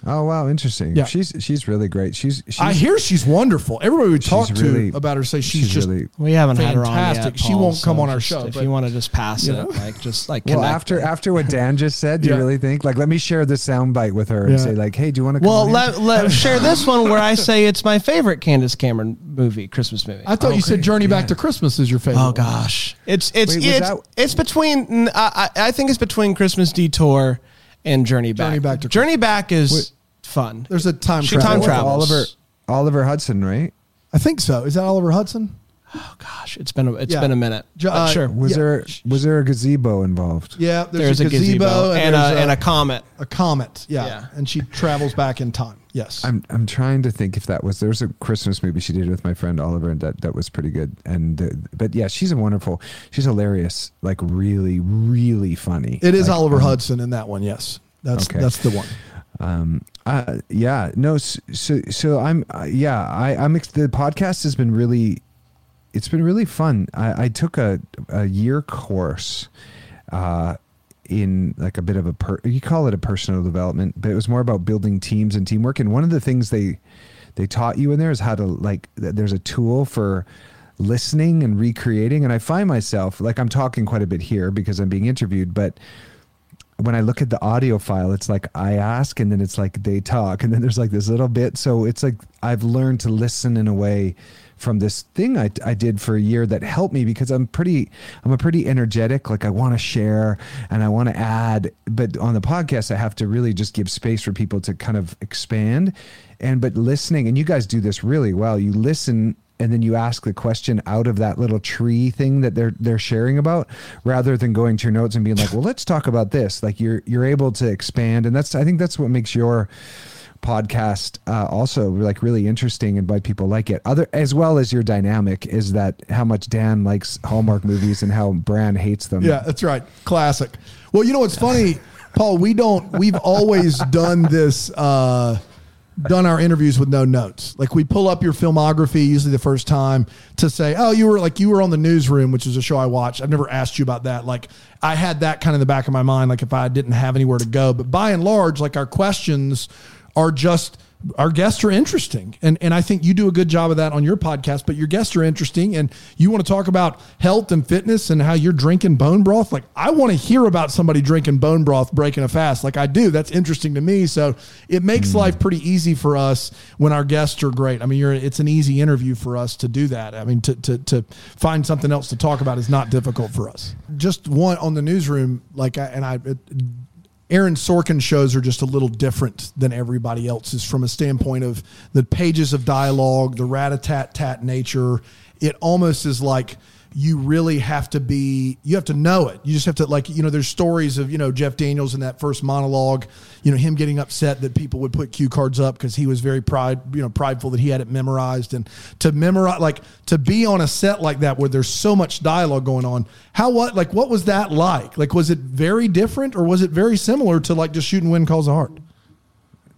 oh wow, interesting. Yeah. she's she's really great. She's, she's I hear she's wonderful. Everybody we talk to really- about her say she's, she's just really- We haven't had her on Fantastic. yet. She won't come on our just- show, If but- you want to just pass you it, know. like just like well after it. after what Dan just said. Do Yeah. you really think like let me share this soundbite with her and Yeah. say like, hey, do you want to? Well, let, let share this one where I say it's my favorite Candace Cameron movie, Christmas movie. I thought Oh, you said great. Journey Back to Christmas is your favorite. Oh gosh, it's it's Wait, it's, that- it's between. I, I I think it's between Christmas Detour and Journey Back. Journey Back to Journey Back is Wait. Fun. There's a time She travel. time With travels. Oliver Oliver Hudson, right? I think so. Is that Oliver Hudson? Oh gosh, it's been a, it's Yeah. been a minute. Jo- But uh, sure, Was Yeah. there was there a gazebo involved? Yeah, there's, a gazebo, and, there's a, and a comet. a comet. Yeah. Yeah. and she travels back in time. Yes, I'm I'm trying to think if that was there's a Christmas movie she did with my friend Oliver and that that was pretty good and uh, but yeah she's a wonderful she's hilarious like really really funny it is Like, Oliver um, Hudson in that one. Yes, that's Okay. that's the one. um uh yeah no so so I'm uh, yeah I I'm ex- the podcast has been really it's been really fun. I, I took a a year course. Uh, in like a bit of a per, you call it a personal development, but it was more about building teams and teamwork. And one of the things they they taught you in there is how to like there's a tool for listening and recreating. And I find myself like I'm talking quite a bit here because I'm being interviewed, but when I look at the audio file, it's like I ask and then it's like they talk and then there's like this little bit. So it's like I've learned to listen in a way from this thing I, I did for a year that helped me because I'm pretty I'm a pretty energetic. Like I want to share and I want to add but on the podcast I have to really just give space for people to kind of expand. And but listening and you guys do this really well. You listen and then you ask the question out of that little tree thing that they're they're sharing about rather than going to your notes and being like well let's talk about this like you're you're able to expand and that's I think that's what makes your podcast uh, also like really interesting and why people like it other as well as your dynamic is that how much dan likes hallmark movies and how bran hates them Yeah, that's right. Classic. Well, you know what's funny, Paul? We don't. We've always done this. Uh, done our interviews with no notes. Like we pull up your filmography usually the first time to say, "Oh, you were like you were on the newsroom, which is a show I watched." I've never asked you about that. Like I had that kind of in the back of my mind, like if I didn't have anywhere to go. But by and large, like our questions are just our guests are interesting. And and I think you do a good job of that on your podcast but your guests are interesting and you want to talk about health and fitness and how you're drinking bone broth. Like I want to hear about somebody drinking bone broth breaking a fast. Like I do. That's interesting to me. So it makes hmm. life pretty easy for us when our guests are great. I mean you're it's an easy interview for us to do that. I mean to to to find something else to talk about is not difficult for us. Just one on the newsroom like I, and I it, Aaron Sorkin shows are just a little different than everybody else's from a standpoint of the pages of dialogue, the rat a tat tat nature. It almost is like you really have to be, you have to know it. You just have to, like, you know, there's stories of, you know, Jeff Daniels in that first monologue, you know, him getting upset that people would put cue cards up because he was very pride, you know, prideful that he had it memorized. And to memorize, like, to be on a set like that where there's so much dialogue going on, how, what, like, what was that like? Like, was it very different or was it very similar to like just shooting When Calls the Heart?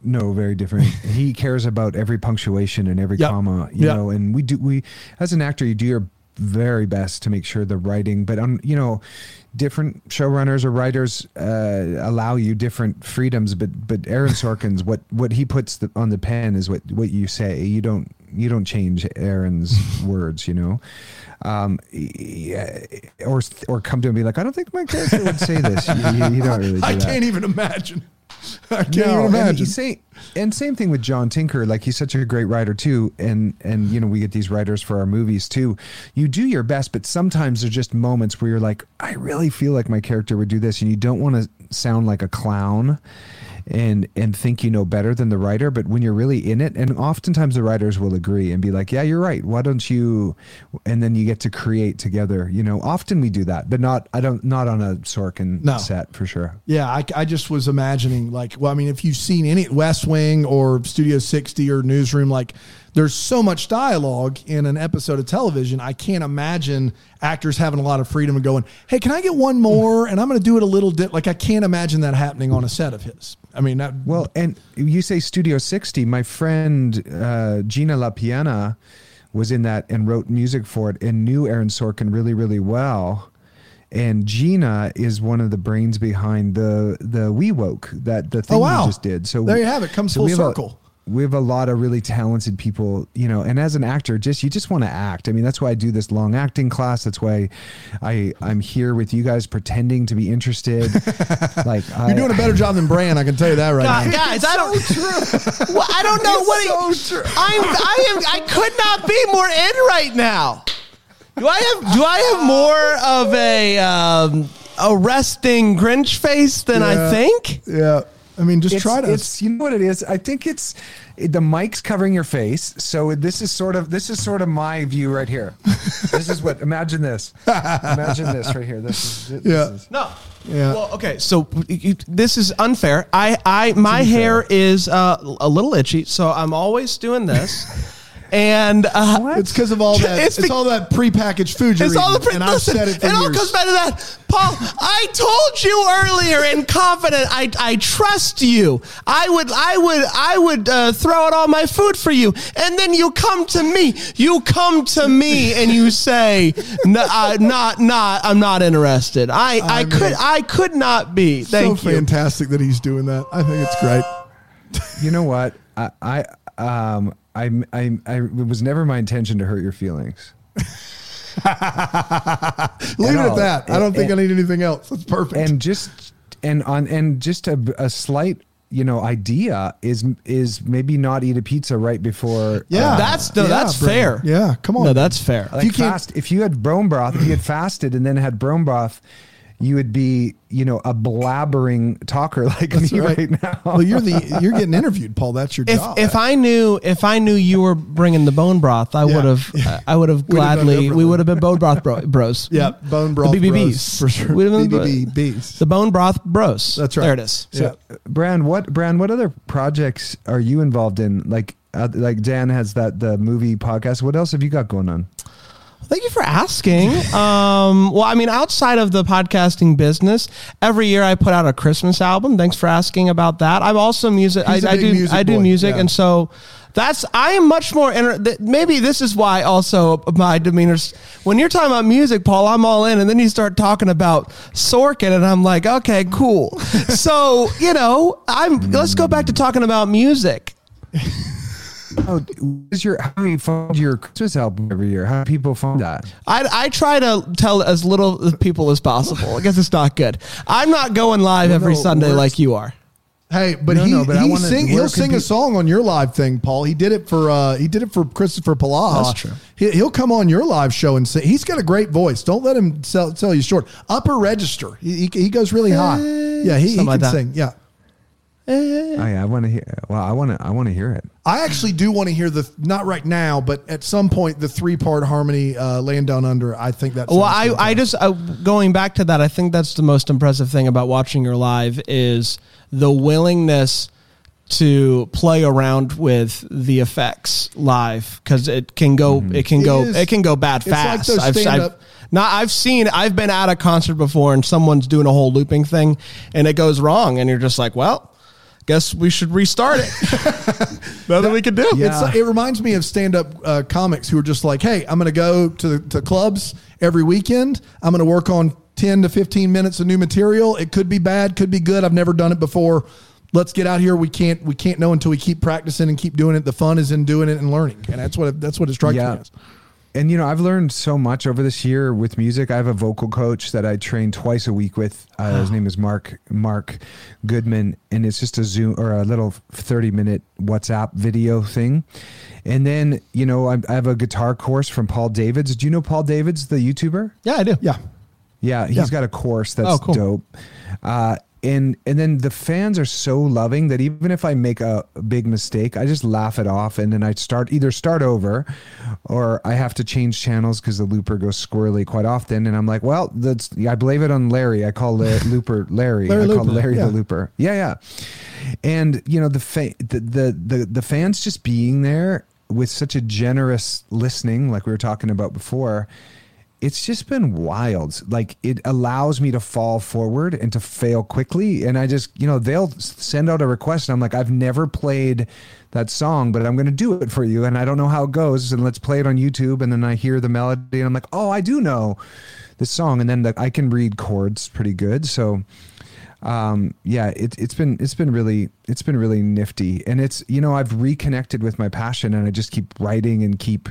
No, very different. he cares about every punctuation and every Yep. comma, you Yep. know, and we do we as an actor you do your very best to make sure the writing but on you know different showrunners or writers uh, allow you different freedoms but but Aaron Sorkin's what what he puts the, on the pen is what what you say you don't you don't change Aaron's words you know um yeah, or or come to him and be like I don't think my character would say this you, you- you don't really do I that. can't even imagine. I can't No, even imagine. you say, and same thing with John Tinker. Like he's such a great writer too, and and you know we get these writers for our movies too. You do your best, but sometimes there's just moments where you're like, I really feel like my character would do this, and you don't want to sound like a clown. And and think you know better than the writer, but when you're really in it, and oftentimes the writers will agree and be like, "Yeah, you're right. Why don't you?" And then you get to create together. You know, often we do that, but not I don't not on a Sorkin No. set for sure. Yeah, I, I just was imagining like, well, I mean, if you've seen any West Wing or Studio 60 or Newsroom, like there's so much dialogue in an episode of television. I can't imagine actors having a lot of freedom and going, hey, can I get one more? And I'm going to do it a little dip. Like, I can't imagine that happening on a set of his. I mean, that, Well, and you say Studio 60. My friend uh, Gina LaPiana was in that and wrote music for it and knew Aaron Sorkin really, really well. And Gina is one of the brains behind the the We Woke that the thing Oh, wow. we just did. So There you have it. Comes full we a- circle. We have a lot of really talented people, you know, and as an actor, just you just want to act. I mean, that's why I do this long acting class. That's why I I'm here with you guys pretending to be interested. like you're doing a better job than Bran. I can tell you that right God, now. guys, I don't. Well, I don't know what. so he- I'm. I am. I could not be more in right now. Do I have? Do I have more of a um, a resting Grinch face than I think? Yeah. I mean, just it's, try to. It's you know what it is. I think it's the mic's covering your face. So this is sort of this is sort of my view right here. this is what. Imagine this. Imagine this right here. This is. This Yeah. is- No. Yeah. Well, okay. So you, this is unfair. I, I, my hair is uh, a little itchy, so I'm always doing this. and uh, It's because of all that. It's It's, be- all that prepackaged food you're it's all the pre- and I've listen, said it for all years. comes back to that, Paul. I told you earlier, and confident. I I trust you. I would I would I would uh, throw out all my food for you, and then you come to me. You come to me and you say, "No, uh, not not. I'm not interested. I I, I could I could not be. Thank so you. fantastic that he's doing that. I think it's great. You know what? I, I um I, I I it was never my intention to hurt your feelings. Leave it at all. that. I don't think And- I need anything else. That's perfect. and just and on and just a, a slight you know idea is is maybe not eat a pizza right before yeah, uh, That's- no, Yeah, that's bro. fair. Yeah, come on. No, that's fair. like you can't- fast if you had bone broth if you had fasted and then had bone broth you would be you know a blabbering talker like That's me right. right, now well, you're the you're getting interviewed, Paul. That's your if job. if I knew if I knew you were bringing the bone broth, I Yeah. would have Yeah. I would have We'd have done gladly we would have been bone broth bro, bros. yeah, bone broth The BBBs bros, for sure. We'd have been BBB bees. The bone broth bros. That's right. There it is. Yeah. Brand, what Brand, what other projects are you involved in? Like, uh, like Dan has that the movie podcast. What else have you got going on? Thank you for asking. Um, well, I mean, outside of the podcasting business, every year I put out a Christmas album. Thanks for asking about that. I'm also music. I, I do. music I do boy. music, Yeah. and so that's. I am much more. Inter- maybe this is why also my demeanor's. When you're talking about music, Paul, I'm all in, and then you start talking about Sorkin, and I'm like, okay, cool. so you know, I'm. Let's go back to talking about music. Oh, is your how do you fund your Christmas album every year? How do people fund that? I, I try to tell as little people as possible. I guess it's not good. I'm not going live every no, Sunday like you are. Hey, but No, he, no, but I he wanna- sing, where he'll sing pe- a song on your live thing, Paul. He did it for uh, he did it for Christopher Palaha. That's true. He, he'll come on your live show and sing. He's got a great voice. Don't let him sell, sell you short. Upper register. He, he, he goes really high. Yeah, he, he Something can like sing. Yeah. Oh yeah, I want to hear. Well, I want to. I want to hear it. I actually do want to hear the not right now, but at some point the three part harmony uh, "Land Down Under." I think that's Well, I, I just uh, going back to that. I think that's the most impressive thing about watching your live is the willingness to play around with the effects live because it can go it can It go is- it can go bad it's like fast. those I've, I've not I've seen I've been at a concert before and someone's doing a whole looping thing and it goes wrong and you're just like well. Guess we should restart it. Nothing we can do. It's, it reminds me of stand up uh, comics who are just like, hey, I'm going to go to, to clubs every weekend. I'm going to work on 10 to 15 minutes of new material. It could be bad, could be good. I've never done it before. Let's get out here. We can't we can't know until we keep practicing and keep doing it. The fun is in doing it and learning, and that's what it, that's what it strikes me as. And you know, I've learned so much over this year with music. I have a vocal coach that I train twice a week with. Uh, his name is Mark Mark Goodman, and it's just a Zoom or a little thirty minute WhatsApp video thing. And then you know, I, I have a guitar course from Paul Davids. Do you know Paul Davids, the YouTuber? Yeah, I do. Yeah, Yeah, he's Yeah. got a course that's Oh, cool. dope. Uh, and and then the fans are so loving that even if I make a, big mistake, I just laugh it off, and then I start either start over, or I have to change channels because the looper goes squirrely quite often, and I'm like, well, that's I blame it on Larry. I call the looper Larry. Larry I call Looper, Larry yeah. the looper. Yeah, yeah. And you know the fa- the, the the the fans just being there with such a generous listening, like we were talking about before it's just been wild. Like it allows me to fall forward and to fail quickly. And I just, you know, they'll send out a request, and I'm like, I've never played that song, but I'm going to do it for you. And I don't know how it goes. And let's play it on YouTube. And then I hear the melody, and I'm like, oh, I do know this song. And then the, I can read chords pretty good. So, um, yeah, it, it's been it's been really it's been really nifty, and it's you know I've reconnected with my passion, and I just keep writing and keep.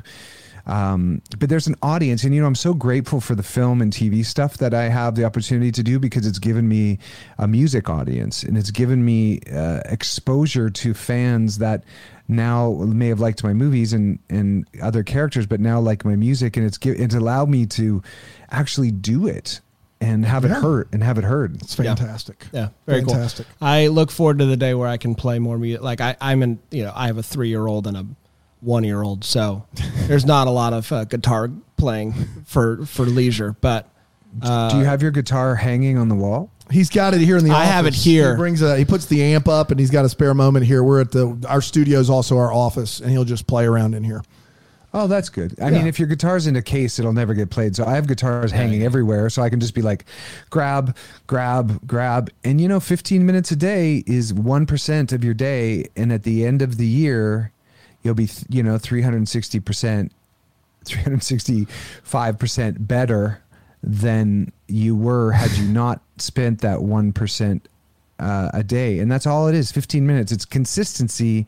Um, but there's an audience, and you know I'm so grateful for the film and TV stuff that I have the opportunity to do because it's given me a music audience, and it's given me uh, exposure to fans that now may have liked my movies and and other characters, but now like my music, and it's gi- it's allowed me to actually do it and have Yeah. it heard and have it heard. it's fantastic. Yeah, very fantastic. cool. I look forward to the day where I can play more music. Like I, I'm in, you know, I have a three year old and a one year old, so there's not a lot of uh, guitar playing for for leisure. But uh, Do you have your guitar hanging on the wall? He's got it here in the. I office. have it here. He brings a. He puts the amp up, and he's got a spare moment here. We're at the. Our studio is also our office, and he'll just play around in here. Oh, that's good. I mean, if your guitar's in a case, it'll never get played. So I have guitars hanging everywhere, so I can just be like, grab, grab, grab, and you know, 15 minutes a day is one percent of your day, and at the end of the year, you'll be, you know, 360 percent, 365 percent better than you were had you not spent that one percent uh, a day, and that's all it is. 15 minutes. It's consistency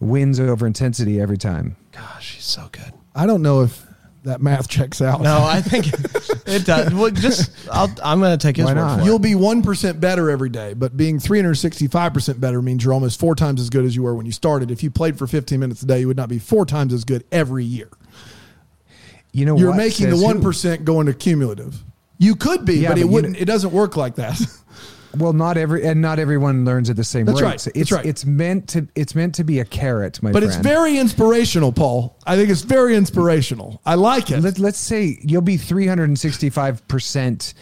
wins over intensity every time. Gosh, he's so good. I don't know if that math checks out. No, I think it does. Well, just I'll, I'm going to take his Why word not? for You'll it. be 1% better every day, but being 365% better means you're almost four times as good as you were when you started. If you played for 15 minutes a day, you would not be four times as good every year. You know, You're what making the says who? 1% going to cumulative. You could be, Yeah, but but it wouldn't. know- it doesn't work like that. Well, not every and not everyone learns at the same That's rate. right. So That's It's right. it's meant to it's meant to be a carrot, my but friend. it's very inspirational, Paul. I think it's very inspirational. I like it. Let, let's say you'll be 365 percent.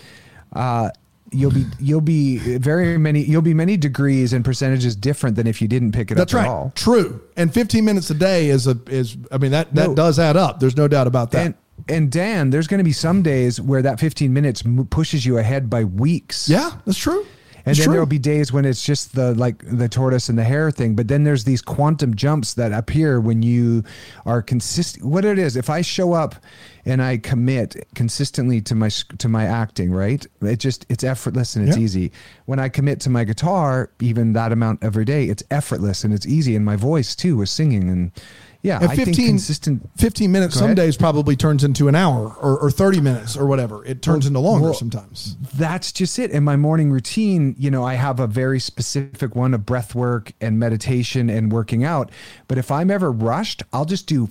Uh, you'll be you'll be very many you'll be many degrees and percentages different than if you didn't pick it That's up right. at all. True. And 15 minutes a day is a is. I mean that that No. does add up. There's no doubt about that. And and Dan, there's going to be some days where that 15 minutes m- pushes you ahead by weeks. yeah, that's true. And It's then there'll be days when it's just the like the tortoise and the hare thing. But then there's these quantum jumps that appear when you are consistent. What it is, if I show up and I commit consistently to my to my acting, right? It just it's effortless and it's Yeah. easy. When I commit to my guitar, even that amount every day, it's effortless and it's easy. And my voice too with singing and yeah, And I think consistent. 15 minutes some days probably turns into an hour or, or 30 minutes or whatever. It turns into longer well, sometimes. that's just it. In my morning routine, you know, I have a very specific one of breath work and meditation and working out. But if I'm ever rushed, I'll just do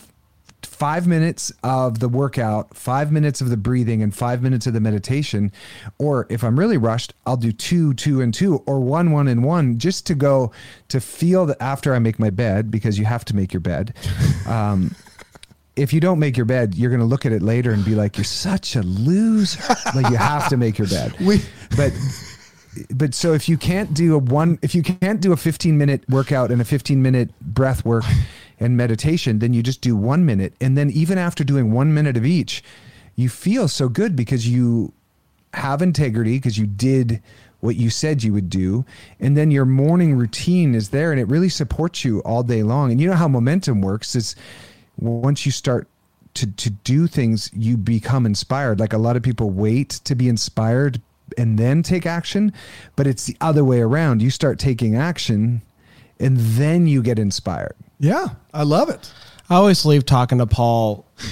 five minutes of the workout, five minutes of the breathing, and five minutes of the meditation. Or if I'm really rushed, I'll do two, two, and two, or one, one, and one, just to go to feel that after I make my bed, because you have to make your bed. Um, if you don't make your bed, you're going to look at it later and be like, "You're such a loser." like you have to make your bed. We- but but so if you can't do a one, if you can't do a 15 minute workout and a 15 minute breath work and meditation, then you just do one minute, and then even after doing one minute of each, you feel so good because you have integrity because you did what you said you would do. And then your morning routine is there and it really supports you all day long. And you know how momentum works is once you start to to do things you become inspired. Like a lot of people wait to be inspired and then take action but it's the other way around. You start taking action and then you get inspired Yeah, I love it. I always leave talking to Paul He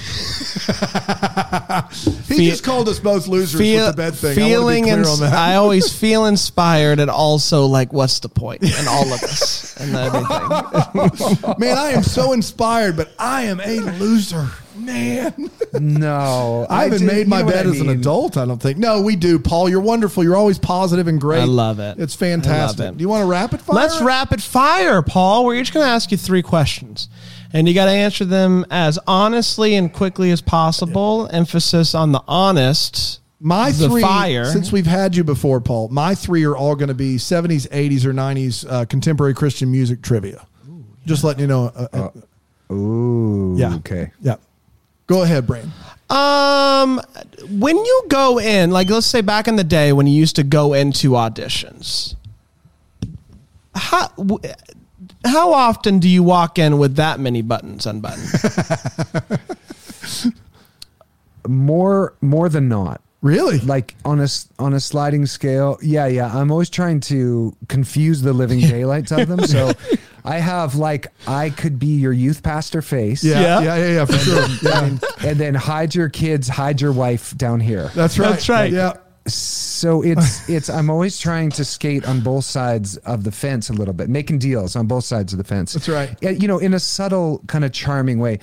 Fe- just called us both losers feel, with the bed thing. feeling I want to be clear ins- I always feel inspired and also like, what's the point in all of this and everything? Man, I am so inspired, but I am a loser. Man. no I haven't did- made my bed I as an adult, I don't think. No, we do. Paul, you're wonderful. You're always positive and great. I love it. It's fantastic. it. Do you want a rapid fire? Let's rapid fire, Paul. We're each going to ask you three questions. And you got to answer them as honestly and quickly as possible. Emphasis on the honest. My the three, fire. since we've had you before, Paul, my three are all going to be 70s, 80s, or 90s uh, contemporary Christian music trivia. Just letting you know. Uh, uh, Ooh, yeah. okay Yeah. Go ahead, Brain. Um, when you go in, like let's say back in the day when you used to go into auditions, how w- how often do you walk in with that many buttons unbuttoned? more more than not Really? like on a s- on a sliding scale yeah yeah i'm always trying to confuse the living daylights of them so i have like i could be your youth pastor face yeah, Yeah. yeah, yeah, yeah, for sure. Yeah. and, and then hide your kids hide your wife down here That's right. That's right. Yeah. so it's it's i'm always trying to skate on both sides of the fence a little bit making deals on both sides of the fence That's right. You know in a subtle kind of charming way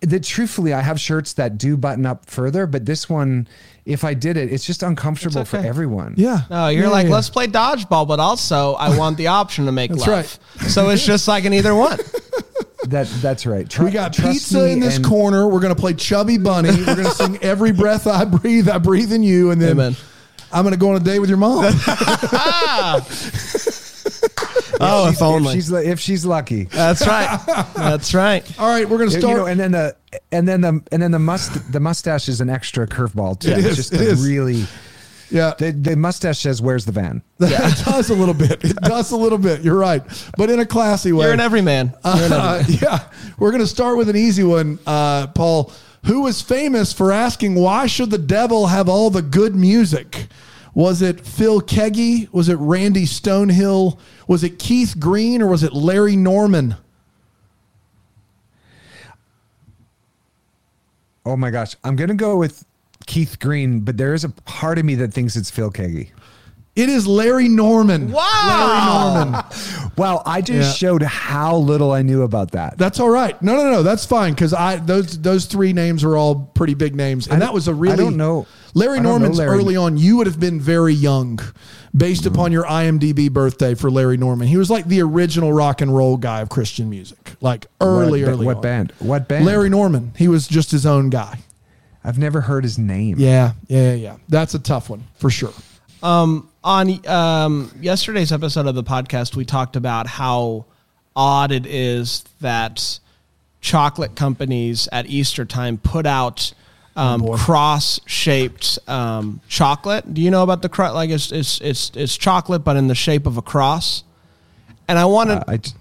that truthfully i have shirts that do button up further but this one if i did it it's just uncomfortable It's okay. for everyone Yeah. No, you're Yeah, like, yeah. let's play dodgeball, but also I want the option to make That's love. right. So it's just like an either one. that that's right Tru- We got pizza in this corner. We're going to play Chubby Bunny. We're going to sing Every Breath I Breathe, I Breathe in You. And then Amen. I'm going to go on a date with your mom. Oh, She's- if only. she's if she's lucky. That's right. That's right. All right, we're going to You start. know, and then the and then the and then the must the mustache is an extra curveball too. It It's is, just it like is. really yeah, the, the mustache says where's the van? it does a little bit. It does a little bit. You're right, but in a classy way. You're an everyman. You're an everyman. Uh, yeah, we're going to start with an easy one, uh, Paul. Who was famous for asking why should the devil have all the good music? Was it Phil Keaggy? Was it Randy Stonehill? Was it Keith Green or was it Larry Norman? Oh my gosh, I'm gonna go with Keith Green, but there is a part of me that thinks it's Phil Keaggy. It is Larry Norman. Wow. Larry Norman. Wow, I just Yeah. showed how little I knew about that. That's all right. No, no, no. That's fine because I those those three names are all pretty big names, and I- that was a really I don't know- Larry I don't know Norman's Larry. early on. You would have been very young, based upon your IMDb birthday for Larry Norman. He was like the original rock and roll guy of Christian music, like early, what, early. What on. band? What band? Larry Norman. He was just his own guy. I've never heard his name. Yeah, yeah, yeah, yeah. That's a tough one for sure. Um, on um, yesterday's episode of the podcast, we talked about how odd it is that chocolate companies at Easter time put out um, boy. cross-shaped um, chocolate. Do you know about the cross? Like it's it's it's it's chocolate, but in the shape of a cross. And I wanted. Uh, I j-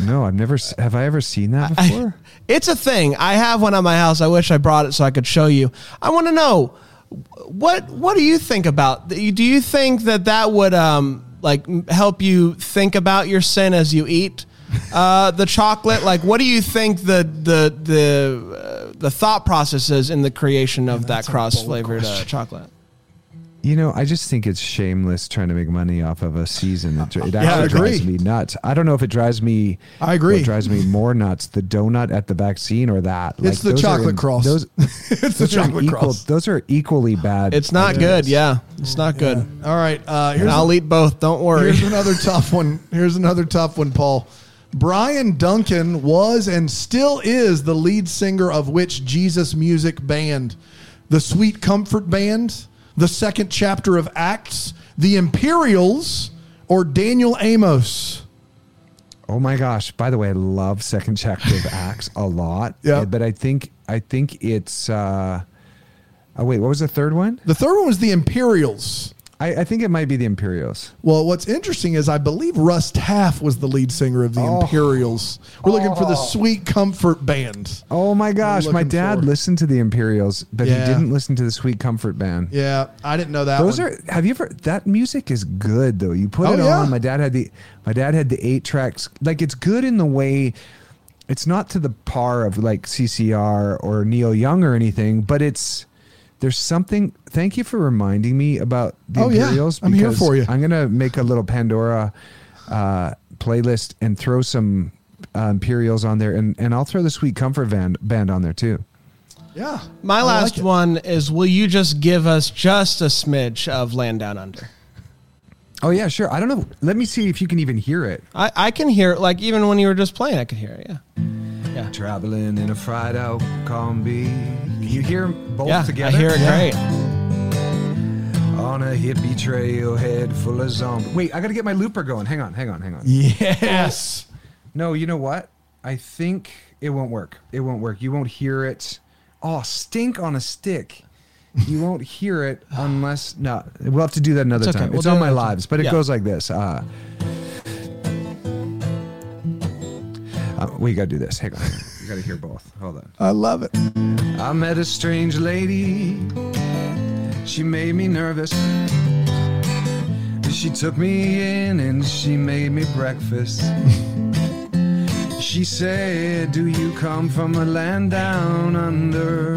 no, I've never. Have I ever seen that before? it's a thing. I have one at my house. I wish I brought it so I could show you. I want to know what what do you think about? Do you think that that would um like help you think about your sin as you eat uh, the chocolate? Like, what do you think the the the uh, the thought processes in the creation of that cross flavored uh, chocolate? You know, I just think it's shameless trying to make money off of a season. It, it Yeah, actually drives me nuts. I don't know if it drives me. I agree. What drives me more nuts: the donut at the vaccine or that. It's the those chocolate in- cross. Those, it's the those are chocolate equal. cross. Those are equally bad. It's not It good. Yeah, it's not good. All right. Uh, And here's I'll eat both. Don't worry. Here's another tough one. Here's another tough one, Paul. Bryan Duncan was and still is the lead singer of which Jesus music band? The Sweet Comfort Band, the second chapter of Acts, the Imperials, or Daniel Amos? Oh my gosh! By the way, I love second chapter of Acts a lot. Yeah. But I think I think it's. uh Oh wait, what was the third one? The third one was the Imperials. I, I think it might be the Imperials. Well, what's interesting is I believe Russ Taff was the lead singer of the Oh. Imperials. We're looking for the oh. Sweet Comfort Band. Oh my gosh! My dad forward. listened to the Imperials, but Yeah. he didn't listen to the Sweet Comfort Band. Yeah, I didn't know that. Those one. are. Have you ever? That music is good though. You put Oh, it yeah. on. My dad had the. My dad had the eight tracks. Like it's good in the way. It's not to the par of like CCR or Neil Young or anything, but it's. There's something. Thank you for reminding me about the Oh, yeah. Imperials. I'm here for you. I'm gonna make a little Pandora uh, playlist and throw some uh, Imperials on there, and and I'll throw the Sweet Comfort band band on there too. Yeah. My I last it. one is: Will you just give us just a smidge of Land Down Under? Oh yeah, sure. I don't know. Let me see if you can even hear it. I, I can hear it. Like even when you were just playing, I could hear it. Yeah, yeah, Traveling in a fried out Kombi. You hear 'em both yeah. together? I hear it great. On a hippie trail head full of zombies. Wait, I gotta get my looper going. Hang on, hang on, hang on. Yes. No, you know what? I think it won't work. It won't work. You won't hear it. Oh, stink on a stick. You won't hear it unless no. We'll have to do that another It's okay. time. We'll it's on my lives, but it Yeah. goes like this. Uh, uh, we gotta do this. Hang on. You gotta hear both. Hold on. I love it. I met a strange lady. She made me nervous. She took me in and she made me breakfast. she said, Do you come from a land down under?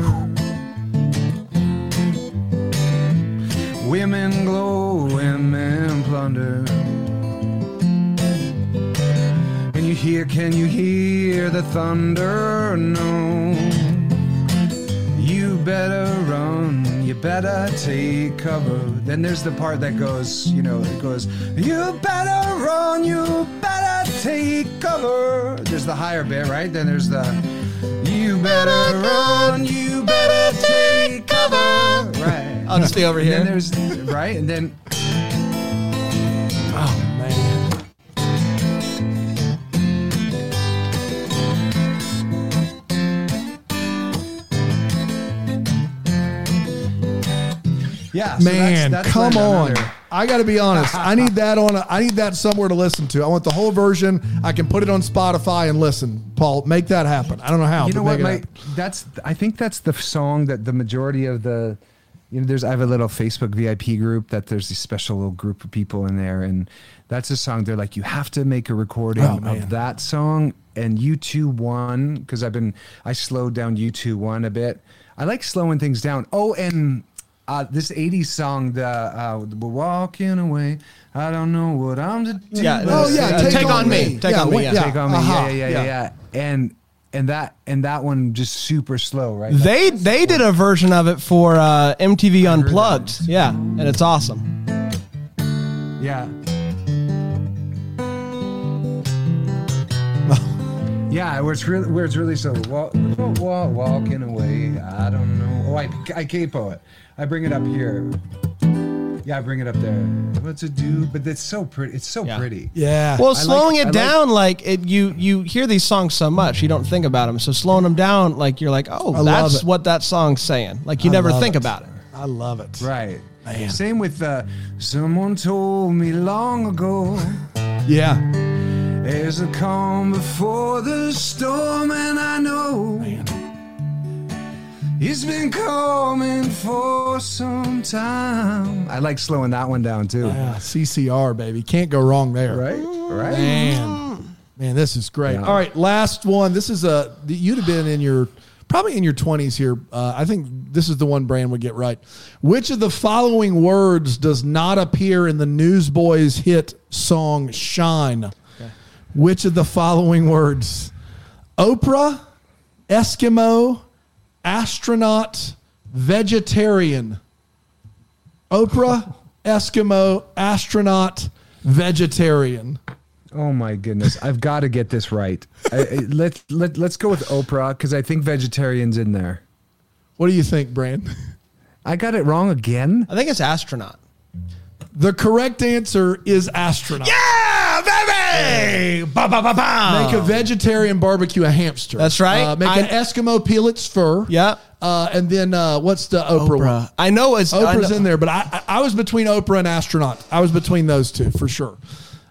Women glow, women plunder. Hear, can you hear the thunder? No. You better run, you better take cover. Then there's the part that goes, you know, it goes, You better run, you better take cover. There's the higher bit, right? Then there's the, You better run, you better take cover. Right. I'll just be over And here. then there's, right? And then, Yeah, so Man, that's- that's come on. I got to be honest. I need that on. A, I need that somewhere to listen to. I want the whole version. I can put it on Spotify and listen. Paul, make that happen. I don't know how. you know what? My, that's I think that's the song that the majority of the you know there's I have a little Facebook VIP group that there's this special little group of people in there and that's a song they're like you have to make a recording Oh, of that song and U2 one because I've been I slowed down U2 one a bit. I like slowing things down. Oh and uh, this 80s song, the uh, we're walking away. I don't know what I'm to do. Yeah, Oh yeah, Uh, take, Take on, On me. Me. Take yeah, On Me, yeah. yeah. take on me. uh-huh, Yeah, yeah, yeah, yeah, And and that and that one just super slow, right? They they did a version of it for uh, MTV heard Unplugged. Yeah, and it's awesome. Yeah. Yeah, where it's really where it's really so walk, walk, walking away. I don't know. Oh, I I capo it. I bring it up here. Yeah, I bring it up there. What's it do? But it's so pretty. It's so Yeah. pretty. Yeah. Well, I slowing like- I it like- down, like it, you you hear these songs so much, you don't think about them. So slowing them down, like you're like, oh, I love that's it. what that song's saying. Like you I never love think it. about it. I love it. Right. Man. Same with uh, someone told me long ago. Yeah. There's a calm before the storm, and I know it's been coming for some time. I like slowing that one down too. Yeah. CCR baby, can't go wrong there. Right? Right? Man, man, this is great. Yeah. All right, last one. This is a you'd have been in your probably in your twenties here. Uh, I think this is the one Brand would get right. Which of the following words does not appear in the Newsboys hit song "Shine"? Which of the following words? Oprah, Eskimo, astronaut, vegetarian. Oprah, Eskimo, astronaut, vegetarian. Oh my goodness. I've got to get this right. I, I, let, let, let's go with Oprah because I think vegetarian's in there. What do you think, Brand? I got it wrong again? I think it's astronaut. The correct answer is astronaut. Yeah, baby! Ba, ba, ba, ba. Make a vegetarian barbecue a hamster. That's right. Uh, make I- an Eskimo peel its fur. Yeah. Uh, and then uh, what's the Oprah, one? Oprah. I know it's I Oprah's know- in there, but I, I I was between Oprah and astronaut. I was between those two for sure.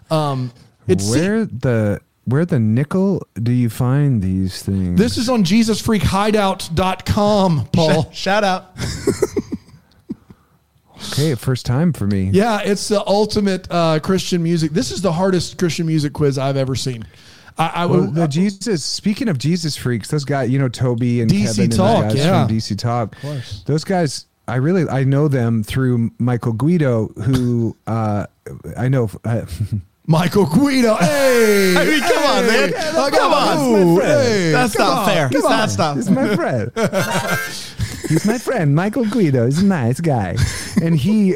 Um, it's where the where the nickel do you find these things? this is on JesusFreakHideout.com, Paul. Shout out. okay. First time for me. Yeah, it's the ultimate uh, Christian music. This is the hardest Christian music quiz I've ever seen. I, I Well, would. the Jesus. Speaking of Jesus freaks, those guys, you know, Toby and DC Kevin Talk, those guys yeah. from DC Talk. Of course. Those guys, I really, I know them through Michael Guido, who uh, I know. Uh, Michael Guido. Hey, I mean, come on, man. I got Come on. Ooh, That's my friend. hey, That's come not on, fair. come on. That's not He's my friend. He's my friend, Michael Guido. He's a nice guy, and he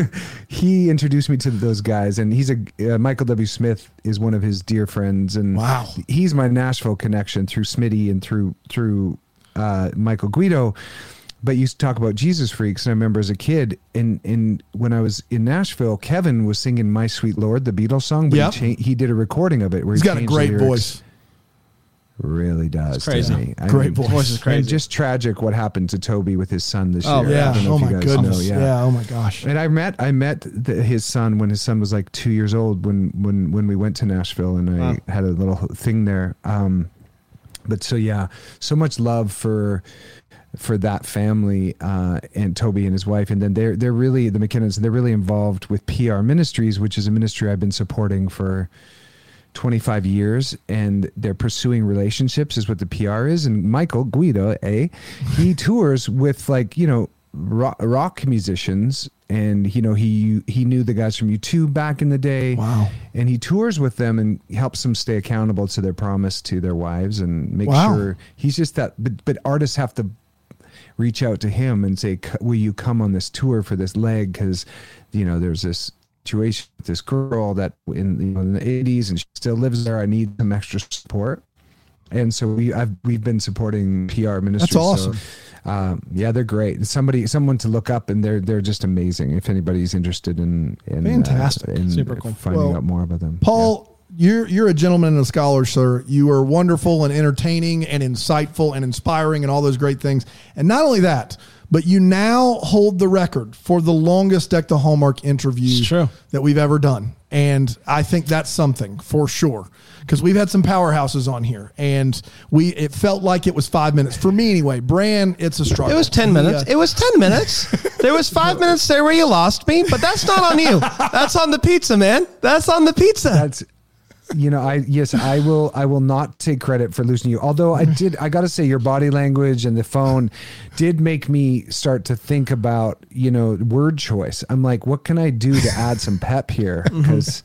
he introduced me to those guys. And he's a uh, Michael W. Smith is one of his dear friends, and Wow. he's my Nashville connection through Smitty and through through uh, Michael Guido. But you talk about Jesus freaks, and I remember as a kid, and and when I was in Nashville, Kevin was singing "My Sweet Lord," the Beatles song, but Yep. he, cha- he did a recording of it where He's he got a great voice. Really does. It's crazy. to me. I Great voice. Voice is and crazy. just tragic what happened to Toby with his son this Oh, year. I Yeah. don't know Oh if my you guys goodness. know. yeah. Yeah. Oh my gosh. And I met I met the, his son when his son was like two years old when when when we went to Nashville and I Wow. had a little thing there. Um, but so yeah, so much love for for that family uh, and Toby and his wife, and then they're they're really the McKeehans. They're really involved with PR Ministries, which is a ministry I've been supporting for 25 years and they're pursuing relationships is what the PR is and Michael Guido eh he tours with like you know rock, rock musicians and you know he he knew the guys from U2 back in the day Wow. and he tours with them and helps them stay accountable to their promise to their wives and make Wow. sure he's just that but but artists have to reach out to him and say, "Will you come on this tour for this leg?" Because you know there's this situation with this girl that in, you know, in the 80s and she still lives there. I need some extra support, and so we I've we've been supporting PR ministry. awesome. So, um, yeah, they're great. And Somebody, someone to look up, and they're they're just amazing. If anybody's interested in, in uh, Fantastic. in Super cool. finding Well, out more about them, Paul, you're you're a gentleman and a scholar, sir. You are wonderful and entertaining and insightful and inspiring and all those great things. And not only that, but you now hold the record for the longest Deck the Hallmark interview that we've ever done. And I think that's something for sure. Because we've had some powerhouses on here, and we it felt like it was five minutes for me anyway. Bran, it's a struggle. It was 10 minutes. uh, It was 10 minutes. There was five minutes there where you lost me, but that's not on you. That's on the pizza, man. That's on the pizza. That's you know, I yes, I will I will not take credit for losing you. Although I did I gotta say your body language and the phone did make me start to think about, you know, word choice. I'm like, what can I do to add some pep here? Mm-hmm. Because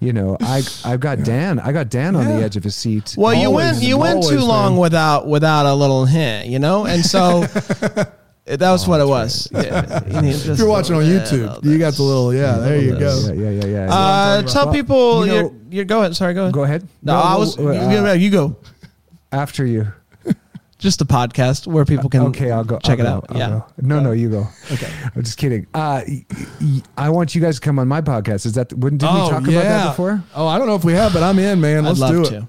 you know, I I've got Dan. I got Dan on the edge of his seat. well, you went you went too always, long without without a little hint, you know? And so that was what it was. Yeah, if you're watching on YouTube, you got the little, yeah, there you go. Yeah, yeah, yeah, yeah. Uh, tell Well, people you know- you're, you're go ahead. Sorry, go ahead. Go ahead. No, No, I was uh, you, you go. after you. Just a podcast where people can Okay, I'll go. check I'll it go, out. I'll yeah. go. No, no, you go. Okay. I'm just kidding. Uh, y- y- I want you guys to come on my podcast. Is that wouldn't did we Oh, talk about that before? Oh, I don't know if we have, but I'm in, man. Let's I'd love do it. to.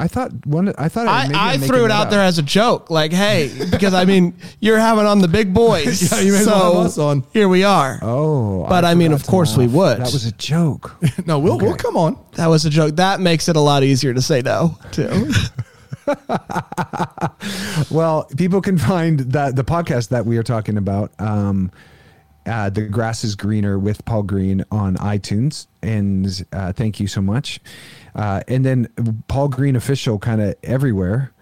I thought one. I thought I, I, I threw it out up. there as a joke, like, hey, because I mean, you're having on the big boys. Yeah, you may as so well have us on. Here we are. Oh, But I mean, of to course we would. That was a joke. No, we'll we'll come on. That was a joke. That makes it a lot easier to say no too. well, people can find that the podcast that we are talking about. Um, uh, the grass is greener with Paul Greene on iTunes, and uh, thank you so much. Uh, and then Paul Greene official kind of everywhere,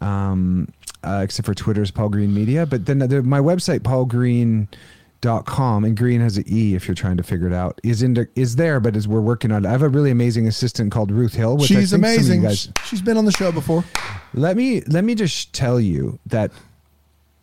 um, uh, except for Twitter's Paul Greene Media. But then the, my website paulgreene.com and green has an e if you're trying to figure it out is in is there but as we're working on it i have a really amazing assistant called ruth hill which She's think some of you amazing. guys She's been on the show before. let me let me just tell you that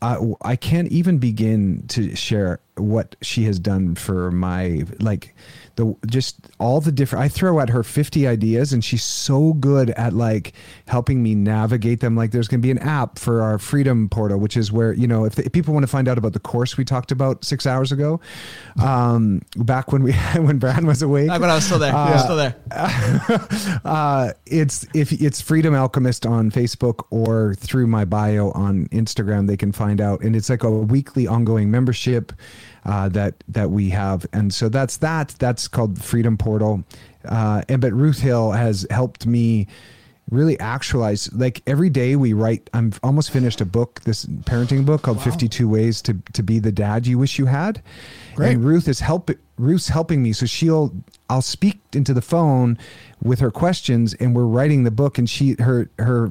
I, I can't even begin to share what she has done for my like the just all the different I throw at her 50 ideas and she's so good at like helping me navigate them like there's going to be an app for our freedom portal which is where you know if, if people want to find out about the course we talked about 6 hours ago um back when we when Brad was awake when I was still there. I was still there. uh, it's if it's Freedom Alchemist on Facebook or through my bio on Instagram, they can find out, and it's like a weekly ongoing membership uh, that that we have, and so that's that. That's called Freedom Portal, uh, and but Ruth Hill has helped me really actualize like every day we write i'm almost finished a book this parenting book called 52 ways to to be the dad you wish you had. Great. and ruth is help ruth's helping me so she'll i'll speak into the phone with her questions and we're writing the book and she her her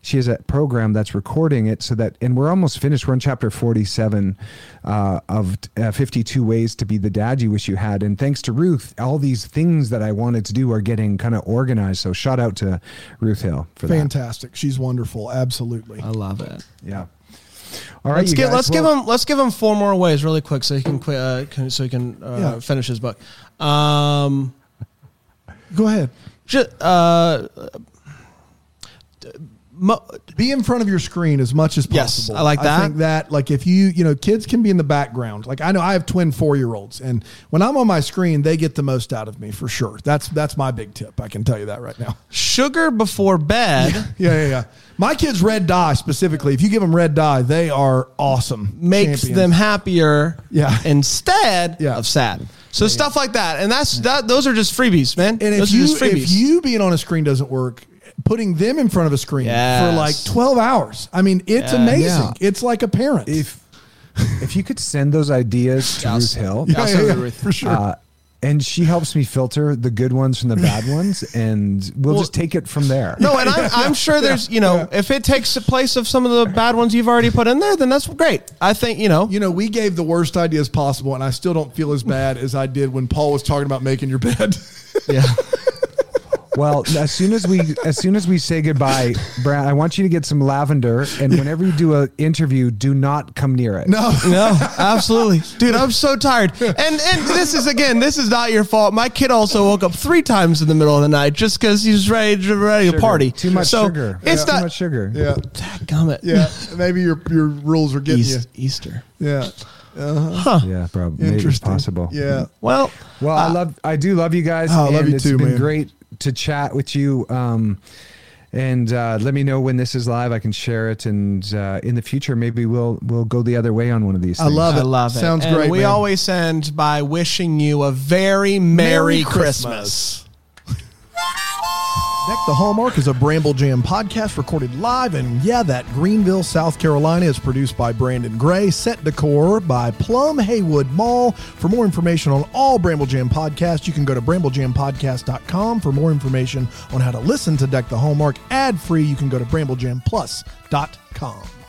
she has a program that's recording it so that and we're almost finished we're in chapter 47 uh, of uh, 52 ways to be the dad you wish you had and thanks to ruth all these things that i wanted to do are getting kind of organized so shout out to ruth hill for that Fantastic. She's wonderful. Absolutely. I love it. yeah all right Let's give guys. let's give him let's give him four more ways really quick so he can quit uh, can, so he can uh, Yeah. finish his book. Um, Go ahead. just, uh, mo- Be in front of your screen as much as possible. Yes. I like that. I think that, like, if you, you know, kids can be in the background. Like, I know I have twin four year olds, and when I'm on my screen, they get the most out of me for sure. That's that's my big tip. I can tell you that right now. sugar before bed Yeah, yeah, yeah. My kids red dye specifically. If you give them red dye, they are awesome. makes champions. them happier Yeah. instead Yeah. of sad. So stuff like that, and that's that. Those are just freebies, man. And those if you if you being on a screen doesn't work, putting them in front of a screen Yes. for like twelve hours. I mean, it's Yeah. amazing. Yeah. It's like a parent. if if you could send those ideas to Yeah, I'll ruth hill yeah, I'll Yeah, yeah, it to yeah, Ruth. for sure. uh, and she helps me filter the good ones from the bad ones and we'll, just take it from there no, and I'm, I'm sure there's you know if it takes the place of some of the bad ones you've already put in there, then that's great. I think you know. you know, we gave the worst ideas possible, and I still don't feel as bad as I did when Paul was talking about making your bed. yeah. well as soon as we as soon as we say goodbye brad i want you to get some lavender and whenever you do an interview do not come near it no, No, absolutely, dude. I'm so tired, and and this is again, this is not your fault. My kid also woke up three times in the middle of the night just because he was ready to ready to party. too much so sugar It's too not. much sugar yeah, Gummit. yeah. Maybe your your rules are getting East, Easter. you. Yeah, uh-huh. yeah probably maybe interesting. possible Yeah, Well, Well, I love, I do love you guys. Oh, I love and you it's too, been man. great to chat with you. Um, and uh, let me know when this is live. I can share it, and uh, in the future, maybe we'll we'll go the other way on one of these. I Things. love I it. love it. Sounds And great. We man. always end by wishing you a very Merry, Merry Christmas. Deck the Hallmark is a Bramble Jam podcast recorded live, and yeah, that Greenville, South Carolina is produced by Brandon Gray. Set decor by Plum Haywood Mall. For more information on all Bramble Jam podcasts, you can go to bramblejampodcast.com. For more information on how to listen to Deck the Hallmark ad free, you can go to bramblejamplus.com.